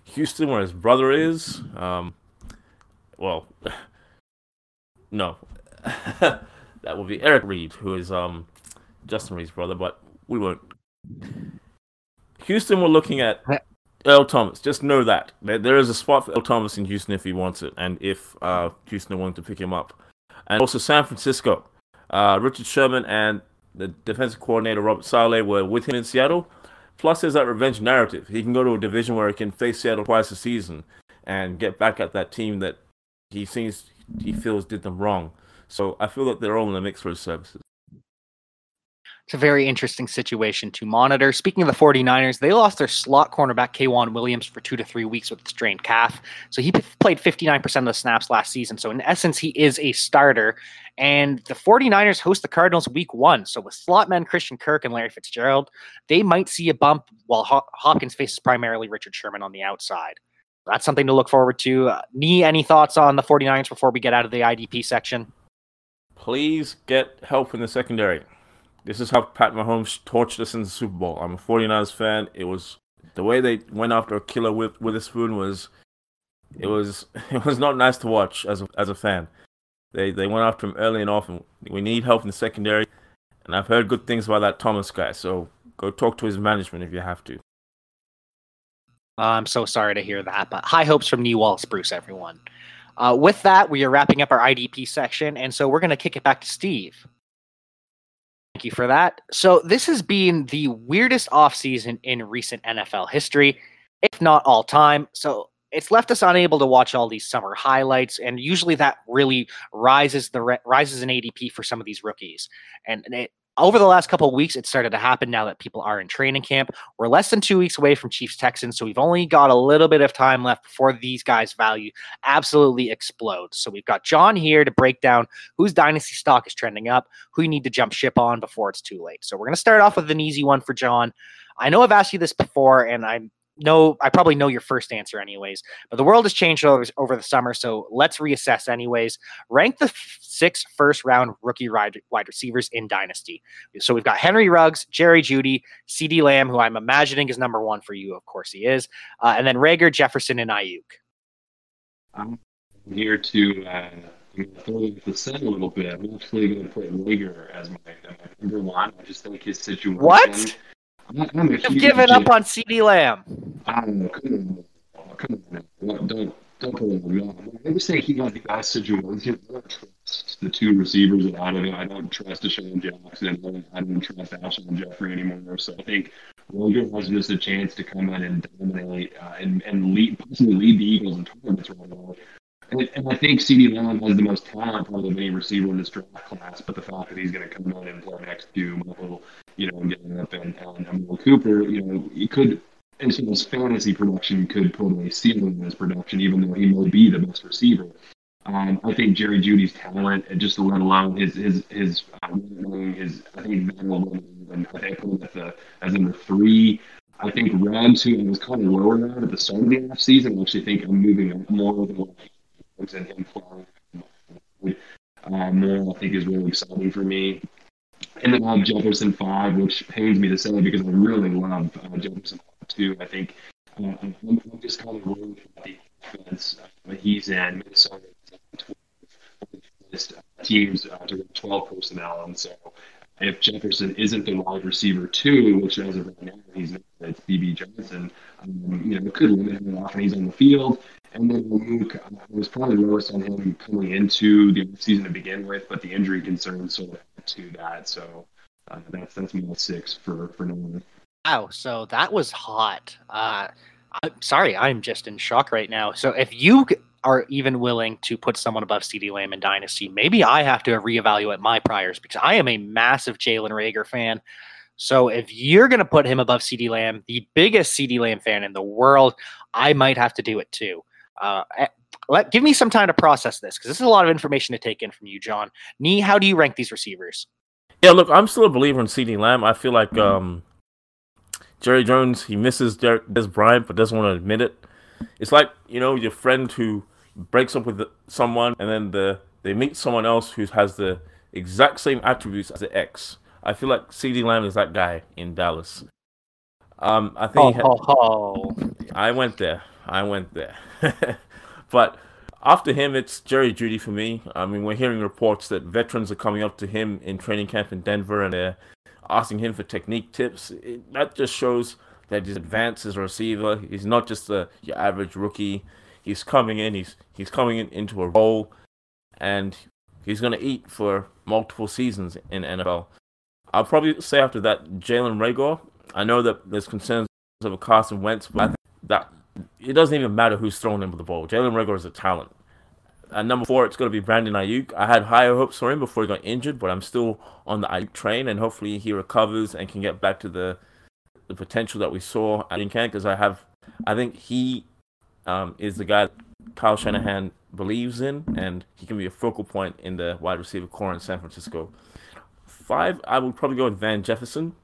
Houston, where his brother is. Um, well, no, that would be Eric Reid, who is um, Justin Reid's brother, but we won't. Houston, we're looking at Earl Thomas. Just know that there is a spot for Earl Thomas in Houston if he wants it, and if uh, Houston wanted to pick him up, and also San Francisco. Uh, Richard Sherman and the defensive coordinator Robert Saleh were with him in Seattle. Plus, there's that revenge narrative. He can go to a division where he can face Seattle twice a season and get back at that team that he thinks he feels did them wrong. So I feel that they're all in the mix for services. It's a very interesting situation to monitor. Speaking of the 49ers, they lost their slot cornerback, K'Waun Williams, for two to three weeks with a strained calf. So he played 59% of the snaps last season. So in essence, he is a starter. And the 49ers host the Cardinals week one. So with slot men Christian Kirk and Larry Fitzgerald, they might see a bump while Hopkins faces primarily Richard Sherman on the outside. That's something to look forward to. Uh, any thoughts on the 49ers before we get out of the IDP section? Please get help in the secondary. This is how Pat Mahomes torched us in the Super Bowl. I'm a 49ers fan. It was the way they went after a killer with Witherspoon was it was it was not nice to watch as a, as a fan. They they went after him early and often. We need help in the secondary, and I've heard good things about that Thomas guy. So go talk to his management if you have to. I'm so sorry to hear that, but high hopes from New Wallace Bruce, everyone. Uh, with that, we are wrapping up our IDP section, and so we're going to kick it back to Steve. Thank you for that. So this has been the weirdest offseason in recent NFL history, if not all time. So it's left us unable to watch all these summer highlights, and usually that really rises the re- rises in ADP for some of these rookies. And, it, over the last couple of weeks, it started to happen now that people are in training camp. We're less than two weeks away from Chiefs Texans, so we've only got a little bit of time left before these guys' value absolutely explodes. So we've got John here to break down whose dynasty stock is trending up, who you need to jump ship on before it's too late. So we're going to start off with an easy one for John. I know I've asked you this before, and I'm know I probably know your first answer anyways, but the world has changed over, over the summer, so let's reassess anyways. Rank the f- six first round rookie wide, wide receivers in Dynasty. So we've got Henry Ruggs, Jerry Jeudy, CeeDee Lamb, who I'm imagining is number one for you. Of course he is. Uh, and then Reagor, Jefferson, and Aiyuk. I'm here to uh, the set a little bit. I'm actually going to put Reagor as my, my number one. I just think his situation. What? I'm You've given up on CeeDee Lamb. Oh, come on. Come on. Don't, don't put him on. I just think he got the best situation. I don't trust the two receivers out of it. I don't trust DeSean Jackson. I don't trust Alshon Jeffery anymore. So I think Logan has just a chance to come in and dominate uh, and, and lead, possibly lead the Eagles in targets right now. And, and I think CeeDee Lamb has the most talent probably of any receiver in this draft class, but the fact that he's going to come in and play next to Michael, you know, getting up and, and Amari Cooper, you know, he could, and so his fantasy production could put a ceiling in his production, even though he may be the best receiver. Um, I think Jerry Jeudy's talent, and just let alone his his his um, his I think I think I put him at the as number three. I think Rams, who was kind of lower on at the start of the off season, I actually think I'm moving more than what and him playing uh, more. I think is really exciting for me. And then I have Jefferson five, which pains me to say because I really love uh, Jefferson too. I think uh, I'm, I'm just kind of worried about the offense uh, he's in. Minnesota teams uh, to 12 personnel, and so if Jefferson isn't the wide receiver two, which as of right now he's not, it's Bebe Johnson, um, you know, it could limit him often he's on the field. And then Luke, I was probably lowest on him coming into the season to begin with, but the injury concerns sort of add to that. So uh, that's that's my six for for Nolan. Wow, so that was hot. Uh, I'm sorry, I'm just in shock right now. So if you are even willing to put someone above CeeDee Lamb in Dynasty, maybe I have to reevaluate my priors because I am a massive Jalen Reagor fan. So if you're going to put him above CeeDee Lamb, the biggest CeeDee Lamb fan in the world, I might have to do it too. Uh, eh, let give me some time to process this because this is a lot of information to take in from you, John. Nee, how do you rank these receivers? Yeah, look, I'm still a believer in CeeDee Lamb. I feel like um, Jerry Jones he misses Dez Bryant but doesn't want to admit it. It's like you know your friend who breaks up with someone and then the they meet someone else who has the exact same attributes as the ex. I feel like CeeDee Lamb is that guy in Dallas. Um, I think oh, had, oh, oh. I went there. I went there. but after him, it's Jerry Jeudy for me. I mean, we're hearing reports that veterans are coming up to him in training camp in Denver and they're asking him for technique tips. It, that just shows that he's advanced as a receiver. He's not just a, your average rookie he's coming in. He's he's coming in, into a role, and he's going to eat for multiple seasons in NFL. I'll probably say after that, Jalen Reagor. I know that there's concerns of Carson Wentz, but that it doesn't even matter who's throwing him the ball. Jalen Reagor is a talent. At number four, it's going to be Brandon Aiyuk. I had higher hopes for him before he got injured, but I'm still on the Aiyuk train, and hopefully he recovers and can get back to the the potential that we saw at camp. Because I have, I think he um, is the guy Kyle Shanahan believes in, and he can be a focal point in the wide receiver corps in San Francisco. Five, I would probably go with Van Jefferson.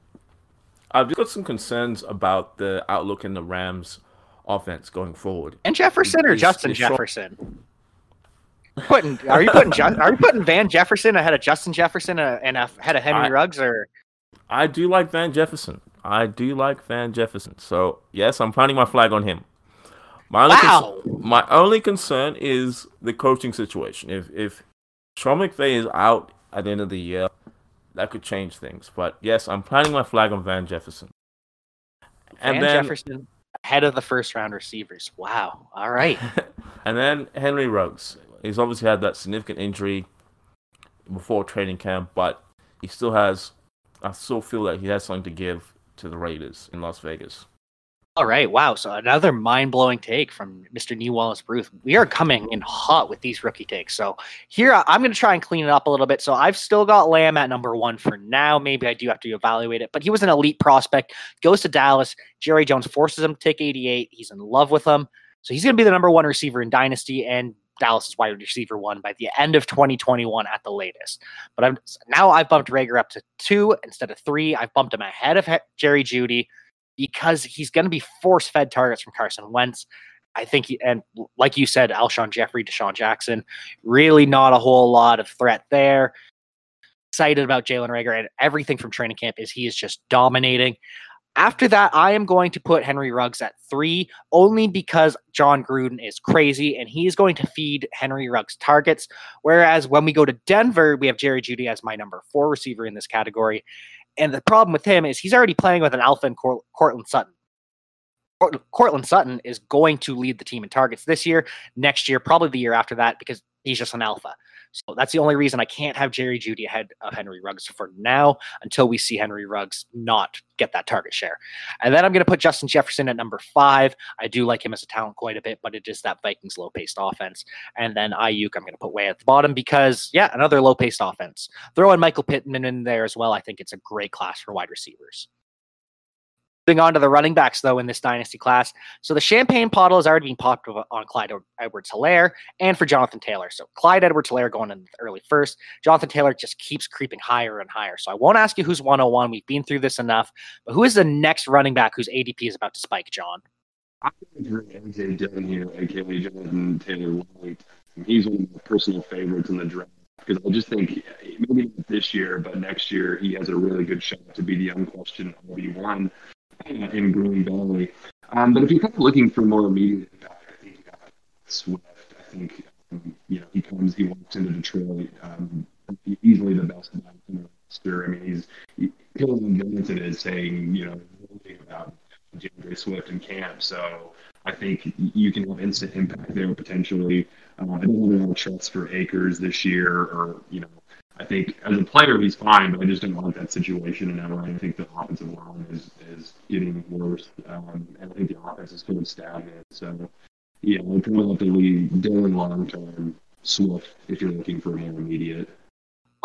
I've just got some concerns about the outlook in the Rams offense going forward. And Jefferson or Justin Jefferson? Putting are you putting are you putting Van Jefferson ahead of Justin Jefferson uh, and ahead of Henry I, Ruggs or? I do like Van Jefferson. I do like Van Jefferson. So yes, I'm planting my flag on him. My only wow. Concern, my only concern is the coaching situation. If if Sean McVay is out at the end of the year, that could change things. But yes, I'm planting my flag on Van Jefferson. And Van then, Jefferson ahead of the first round receivers. Wow. All right. and then Henry Ruggs. He's obviously had that significant injury before training camp, but he still has. I still feel that he has something to give to the Raiders in Las Vegas. All right. Wow. So another mind blowing take from Mr. New Wallace Bruce. We are coming in hot with these rookie takes. So here I'm going to try and clean it up a little bit. So I've still got Lamb at number one for now. Maybe I do have to evaluate it, but he was an elite prospect. Goes to Dallas. Jerry Jones forces him to take 88. He's in love with him. So he's going to be the number one receiver in Dynasty and Dallas is wide receiver one by the end of 2021 at the latest. But I'm now I've bumped Reagor up to two instead of three. I've bumped him ahead of Jerry Jeudy because he's going to be force fed targets from Carson Wentz. I think, he, and like you said, Alshon Jeffery, DeSean Jackson, really not a whole lot of threat there. Excited about Jalen Reagor and everything from training camp is he is just dominating. After that, I am going to put Henry Ruggs at three, only because Jon Gruden is crazy and he is going to feed Henry Ruggs targets. Whereas when we go to Denver, we have Jerry Jeudy as my number four receiver in this category. And the problem with him is he's already playing with an alpha in Cor- Courtland Sutton. Courtland Sutton is going to lead the team in targets this year, next year, probably the year after that, because he's just an alpha. So that's the only reason I can't have Jerry Jeudy ahead of Henry Ruggs for now until we see Henry Ruggs not get that target share. And then I'm going to put Justin Jefferson at number five. I do like him as a talent quite a bit, but it is that Vikings low paced offense. And then Aiyuk, I'm going to put way at the bottom because, yeah, another low paced offense. Throw in Michael Pittman in there as well. I think it's a great class for wide receivers. Moving on to the running backs, though, in this dynasty class. So the champagne bottle is already being popped on Clyde Edwards Helaire and for Jonathan Taylor. So Clyde Edwards Helaire going in the early first. Jonathan Taylor just keeps creeping higher and higher. So I won't ask you who's 101. We've been through this enough. But who is the next running back whose ADP is about to spike, John? Going to AJ Dillon here, aka Jonathan Taylor White. He's one of my personal favorites in the draft because I just think maybe not this year, but next year he has a really good shot to be the unquestioned RB1 in Green Bay. Um, but if you're kind of looking for more immediate impact, I think got Swift. I think um, you know he comes, he walks into Detroit, um, easily the best in the roster. I mean, he's he, Hilton Johnson is saying you know about D'Andre Swift in camp, so I think you can have instant impact there potentially. Uh, I don't have a lot of trust for Akers this year, or you know I think as a player he's fine, but I just don't want that situation in LA. I think the offensive line is is getting worse, um, and I think the offense is of stagnant. So, yeah, we probably have to leave Dillon long term, Swift if you're looking for more immediate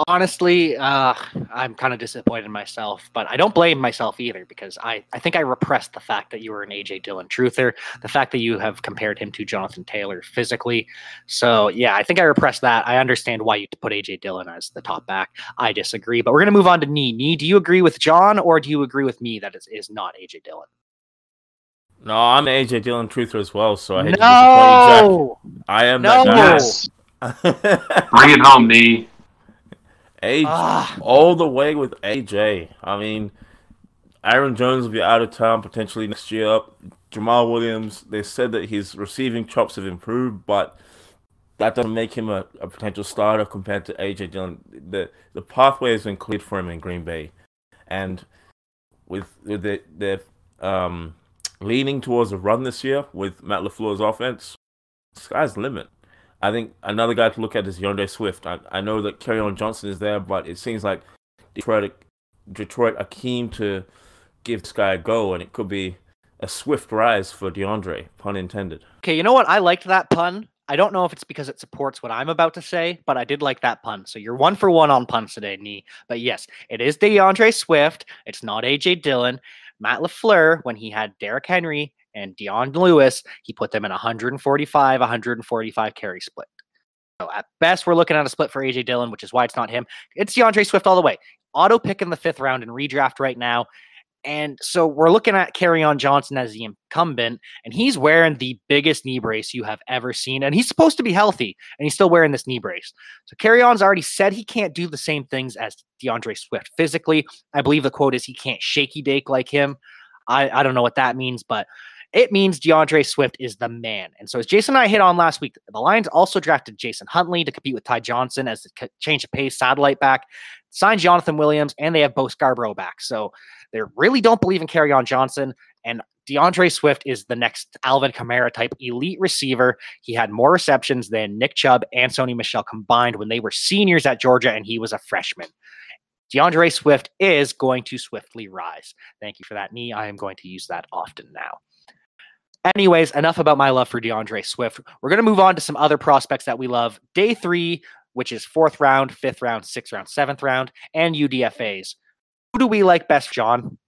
honestly, uh, I'm kind of disappointed in myself, but I don't blame myself either because I, I think I repressed the fact that you were an AJ Dillon truther, the fact that you have compared him to Jonathan Taylor physically. So yeah, I think I repressed that. I understand why you put AJ Dillon as the top back. I disagree, but we're gonna move on to Nee. Nee, do you agree with John or do you agree with me that it is not AJ Dillon? No, I'm AJ Dillon truther as well, so I hate no! to disappoint you, Jack. I am no! that guy. Bring it home, Nee. AJ, ah. all the way with AJ. I mean, Aaron Jones will be out of town potentially next year. Up Jamaal Williams, they said that his receiving chops have improved, but that doesn't make him a, a potential starter compared to AJ Dillon. The the pathway has been cleared for him in Green Bay, and with with the the um, leaning towards a run this year with Matt LaFleur's offense, sky's the limit. I think another guy to look at is D'Andre Swift. I, I know that Kerryon Johnson is there, but it seems like Detroit Detroit are keen to give this guy a go, and it could be a swift rise for D'Andre, pun intended. Okay, you know what? I liked that pun. I don't know if it's because it supports what I'm about to say, but I did like that pun. So you're one for one on puns today, Nee. But yes, it is D'Andre Swift. It's not AJ Dillon. Matt LaFleur, when he had Derrick Henry and Dion Lewis, he put them in 145, 145 carry split. So at best, we're looking at a split for AJ Dillon, which is why it's not him. It's D'Andre Swift all the way. Auto pick in the fifth round and redraft right now. And so we're looking at Kerryon Johnson as the incumbent, and he's wearing the biggest knee brace you have ever seen. And he's supposed to be healthy, and he's still wearing this knee brace. So Kerryon's already said he can't do the same things as D'Andre Swift physically. I believe the quote is he can't shaky bake like him. I, I don't know what that means, but it means D'Andre Swift is the man. And so, as Jason and I hit on last week, the Lions also drafted Jason Huntley to compete with Ty Johnson as the change of pace satellite back, signed Jonathan Williams, and they have Bo Scarborough back. So they really don't believe in Kerryon Johnson. And D'Andre Swift is the next Alvin Kamara type elite receiver. He had more receptions than Nick Chubb and Sony Michel combined when they were seniors at Georgia and he was a freshman. D'Andre Swift is going to swiftly rise. Thank you for that, Nee. I am going to use that often now. Anyways, enough about my love for D'Andre Swift. We're going to move on to some other prospects that we love. Day three, which is fourth round, fifth round, sixth round, seventh round, and UDFAs. Who do we like best, John?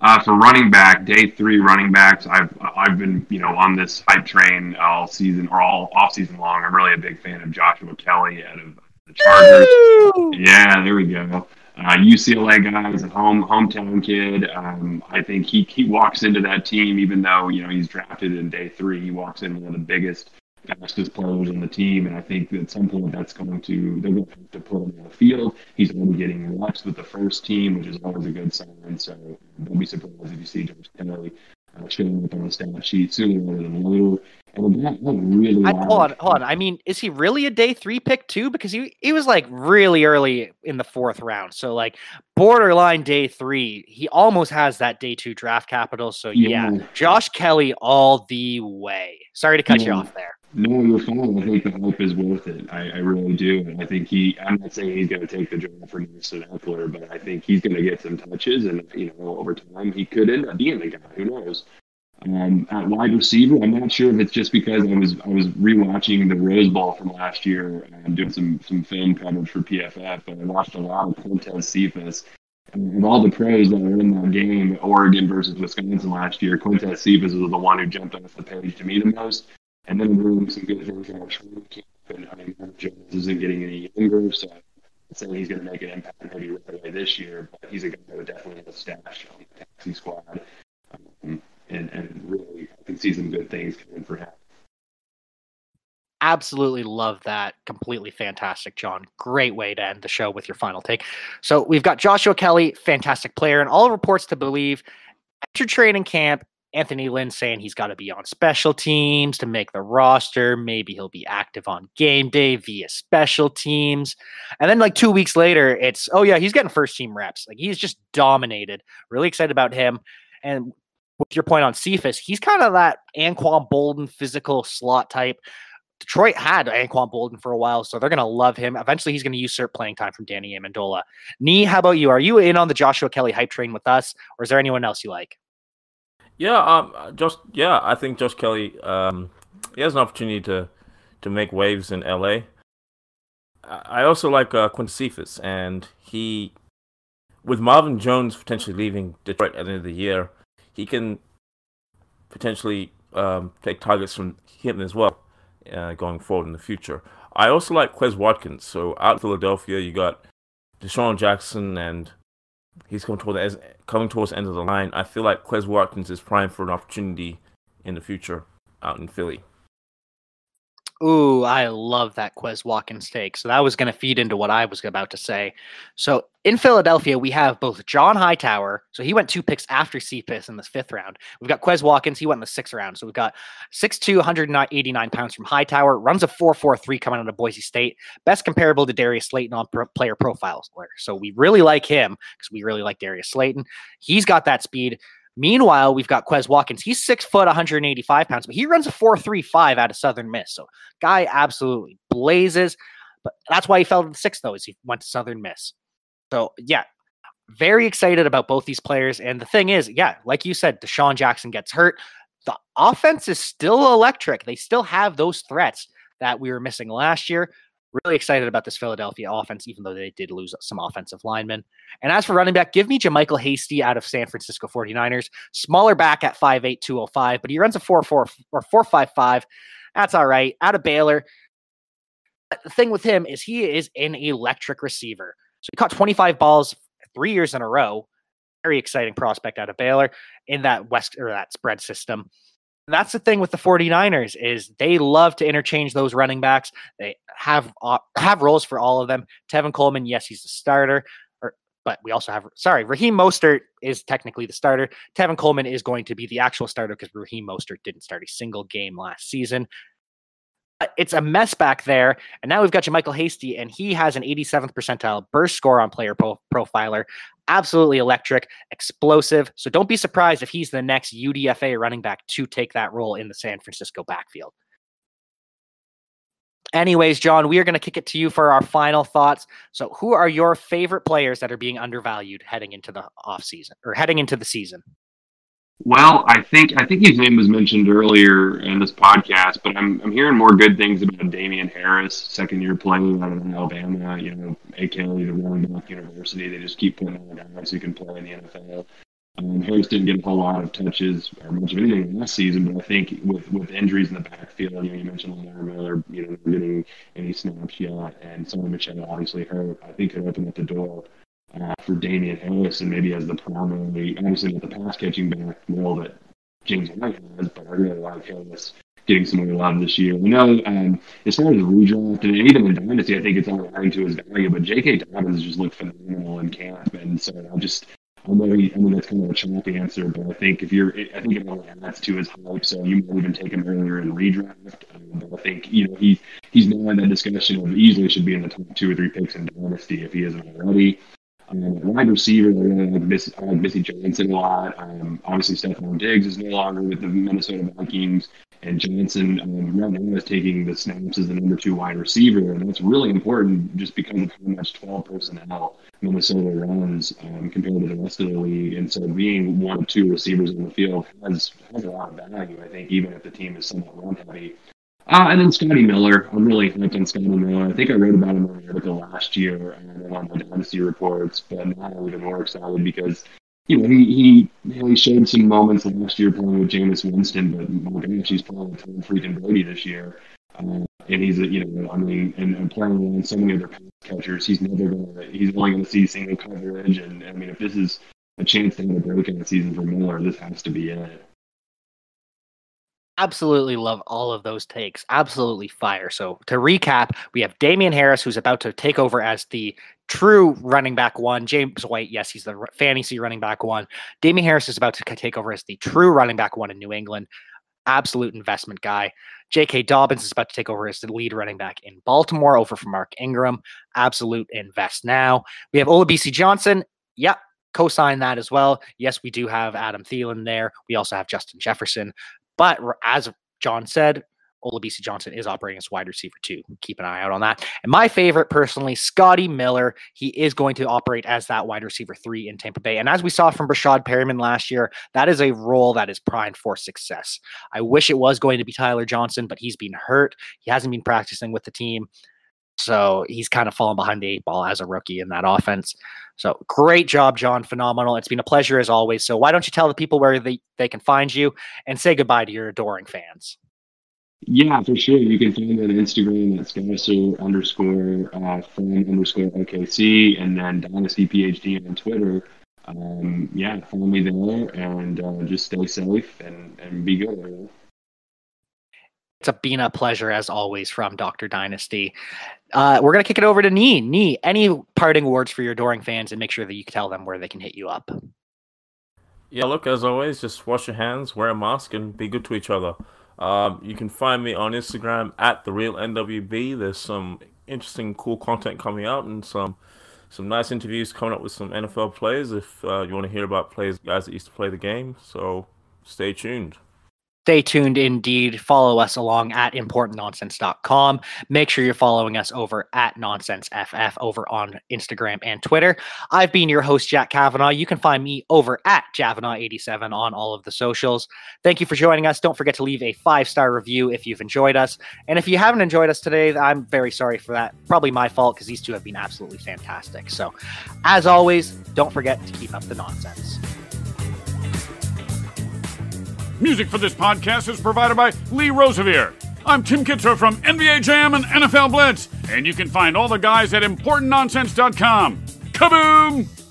Uh, for running back, day three running backs, I've I've been you know on this hype train all season or all off season long. I'm really a big fan of Joshua Kelley out of the Chargers. Yeah, there we go uh, UCLA guy. He's a home hometown kid. Um, I think he he walks into that team, even though you know he's drafted in day three. He walks in one of the biggest, fastest players on the team, and I think at some point that's going to they're going to have to put him on the field. He's already getting reps with the first team, which is always a good sign. So don't be surprised if you see George Kelley uh, showing up on the stat sheet sooner rather than later. Really I, hold on, hold on. I mean, is he really a day three pick too? Because he he was like really early in the fourth round, so like borderline day three. He almost has that day two draft capital. So yeah, yeah Josh Kelley all the way. Sorry to cut yeah. you off there. No, you're fine. I think the hope is worth it. I, I really do. And I think he, I'm not saying he's going to take the job for Nelson Ekeler, but I think he's going to get some touches. And, you know, over time, he could end up being the guy. Who knows? Um, at wide receiver, I'm not sure if it's just because I was I was rewatching the Rose Bowl from last year and doing some some film coverage for PFF, and I watched a lot of Quintez Cephus. of all the pros that were in that game, Oregon versus Wisconsin last year, Quintez Cephus was the one who jumped off the page to me the most. And then doing some good things from training camp, and I mean, Jones isn't getting any younger, so I'm saying he's going to make an impact maybe right away this year, but he's a guy who definitely has a stash on the taxi squad. And, and really, I can see some good things coming for him. Absolutely love that. Completely fantastic, John. Great way to end the show with your final take. So we've got Joshua Kelley, fantastic player, and all reports to believe after training camp, Anthony Lynn saying he's got to be on special teams to make the roster. Maybe he'll be active on game day via special teams. And then, like two weeks later, it's, oh, yeah, he's getting first team reps. Like he's just dominated. Really excited about him. And with your point on Cephus, he's kind of that Anquan Boldin physical slot type. Detroit had Anquan Boldin for a while, so they're going to love him. Eventually, he's going to usurp playing time from Danny Amendola. Nee, how about you? Are you in on the Joshua Kelley hype train with us, or is there anyone else you like? Yeah, um, just yeah, I think Josh Kelley, um, he has an opportunity to to make waves in LA. I also like uh, Cephus, and he, with Marvin Jones potentially leaving Detroit at the end of the year, he can potentially um, take targets from him as well uh, going forward in the future. I also like Quez Watkins. So out in Philadelphia, you got DeSean Jackson, and he's coming toward the coming towards the end of the line. I feel like Quez Watkins is primed for an opportunity in the future out in Philly. Ooh, I love that Quez Watkins take. So that was going to feed into what I was about to say. So in Philadelphia, we have both John Hightower. So he went two picks after Cephus in the fifth round. We've got Quez Watkins. He went in the sixth round. So we've got 6'2", 189 pounds from Hightower. Runs a 4'4'3 coming out of Boise State. Best comparable to Darius Slayton on pro- player profiles. So we really like him because we really like Darius Slayton. He's got that speed. Meanwhile, we've got Quez Watkins. He's six foot, 185 pounds, but he runs a 4.35 out of Southern Miss. So, guy absolutely blazes. But that's why he fell to the sixth, though, is he went to Southern Miss. So, yeah, very excited about both these players. And the thing is, yeah, like you said, DeSean Jackson gets hurt. The offense is still electric. They still have those threats that we were missing last year. Really excited about this Philadelphia offense, even though they did lose some offensive linemen. And as for running back, give me JaMycal Hasty out of San Francisco 49ers. Smaller back at 5'8, 205, but he runs a 4'4 or 4'5'5. That's all right. Out of Baylor. The thing with him is he is an electric receiver. So he caught 25 balls three years in a row. Very exciting prospect out of Baylor in that West or that spread system that's the thing with the 49ers is they love to interchange those running backs. They have uh, have roles for all of them. Tevin Coleman, yes, he's the starter, or, but we also have sorry, Raheem Mostert is technically the starter. Tevin Coleman is going to be the actual starter because Raheem Mostert didn't start a single game last season. Uh, it's a mess back there, and now we've got you, Michael Hasty, and he has an 87th percentile burst score on Player Pro- Profiler absolutely electric, explosive. So don't be surprised if he's the next UDFA running back to take that role in the San Francisco backfield. Anyways, John, we are going to kick it to you for our final thoughts. So, who are your favorite players that are being undervalued heading into the off season or heading into the season? Well, I think I think his name was mentioned earlier in this podcast, but I'm I'm hearing more good things about Damien Harris, second year playing out of Alabama. You know, aka the running back university. They just keep putting on guys who can play in the NFL. Um, Harris didn't get a whole lot of touches or much of anything last season, but I think with with injuries in the backfield, you know, you mentioned Lamar Miller, you know, not getting any snaps yet, and Sony Michel obviously hurt. I think could open up the door uh, for Damien Harris and maybe as the primary, obviously with the pass catching back role that James White has, but I really like Harris getting some more love this year. We know um, as far as redraft and even in Dynasty, I think it's all adding to his value, but J.K. Dobbins just looked phenomenal in camp. And so I just, I know he, I mean, that's kind of a choppy answer, but I think if you're, I think it only adds to his hype. So you might even take him earlier in redraft. Um, but I think, you know, he, he's now in that discussion of easily should be in the top two or three picks in Dynasty if he isn't already. Um, wide receiver, I Miss, I like Missy Johnson a lot. Um, obviously, Stefon Diggs is no longer with the Minnesota Vikings, and Johnson um, is taking the snaps as the number two wide receiver, and that's really important just because of how much 12 personnel Minnesota runs um, compared to the rest of the league. And so, being one of two receivers in the field has has a lot of value. I think even if the team is somewhat run heavy. Uh, and then Scotty Miller. I'm really on Scotty Miller. I think I wrote about him in an article last year um, on the Dynasty reports, but now I'm even more excited because you know, he, he he showed some moments last year playing with Jameis Winston, but my gosh, he's playing with Tom freaking Brady this year. Uh, and he's, you know, I mean, and, and playing with so many other pass catchers, he's never going to, he's only going to see single coverage. And I mean, if this is a chance to have a breakout season for Miller, this has to be it. Absolutely love all of those takes. Absolutely fire. So to recap, we have Damien Harris, who's about to take over as the true running back one. James White, yes, he's the fantasy running back one. Damien Harris is about to take over as the true running back one in New England. Absolute investment guy. J.K. Dobbins is about to take over as the lead running back in Baltimore over from Mark Ingram. Absolute invest now. We have Olabisi Johnson. Yep, co-sign that as well. Yes, we do have Adam Thielen there. We also have Justin Jefferson. But as John said, Olabisi Johnson is operating as wide receiver too. Keep an eye out on that. And my favorite personally, Scotty Miller. He is going to operate as that wide receiver three in Tampa Bay. And as we saw from Breshad Perriman last year, that is a role that is primed for success. I wish it was going to be Tyler Johnson, but he's been hurt. He hasn't been practicing with the team. So he's kind of fallen behind the eight ball as a rookie in that offense. So great job, John. Phenomenal. It's been a pleasure as always. So why don't you tell the people where they, they can find you and say goodbye to your adoring fans? Yeah, for sure. You can find me on Instagram at Scouser underscore uh, fan underscore OKC and then Dynasty PhD on Twitter. Um, yeah, follow me there and uh, just stay safe and, and be good. It's a been a pleasure as always from Dr. Dynasty. Uh, we're gonna kick it over to Nee. Nee, any parting words for your adoring fans and make sure that you tell them where they can hit you up. Yeah, look, as always, just wash your hands, wear a mask, and be good to each other. Um, you can find me on Instagram at the real NWB. There's some interesting, cool content coming out and some some nice interviews coming up with some NFL players. If uh, you want to hear about players, guys that used to play the game, so stay tuned. Stay tuned indeed. Follow us along at importantnonsense.com. Make sure you're following us over at NonsenseFF over on Instagram and Twitter. I've been your host, Jack Kavanaugh. You can find me over at Javanaugh87 on all of the socials. Thank you for joining us. Don't forget to leave a five star review if you've enjoyed us. And if you haven't enjoyed us today, I'm very sorry for that. Probably my fault because these two have been absolutely fantastic. So, as always, don't forget to keep up the nonsense. Music for this podcast is provided by Lee Rosevere. I'm Tim Kitzrow from NBA Jam and NFL Blitz, and you can find all the guys at ImportantNonsense.com. Kaboom!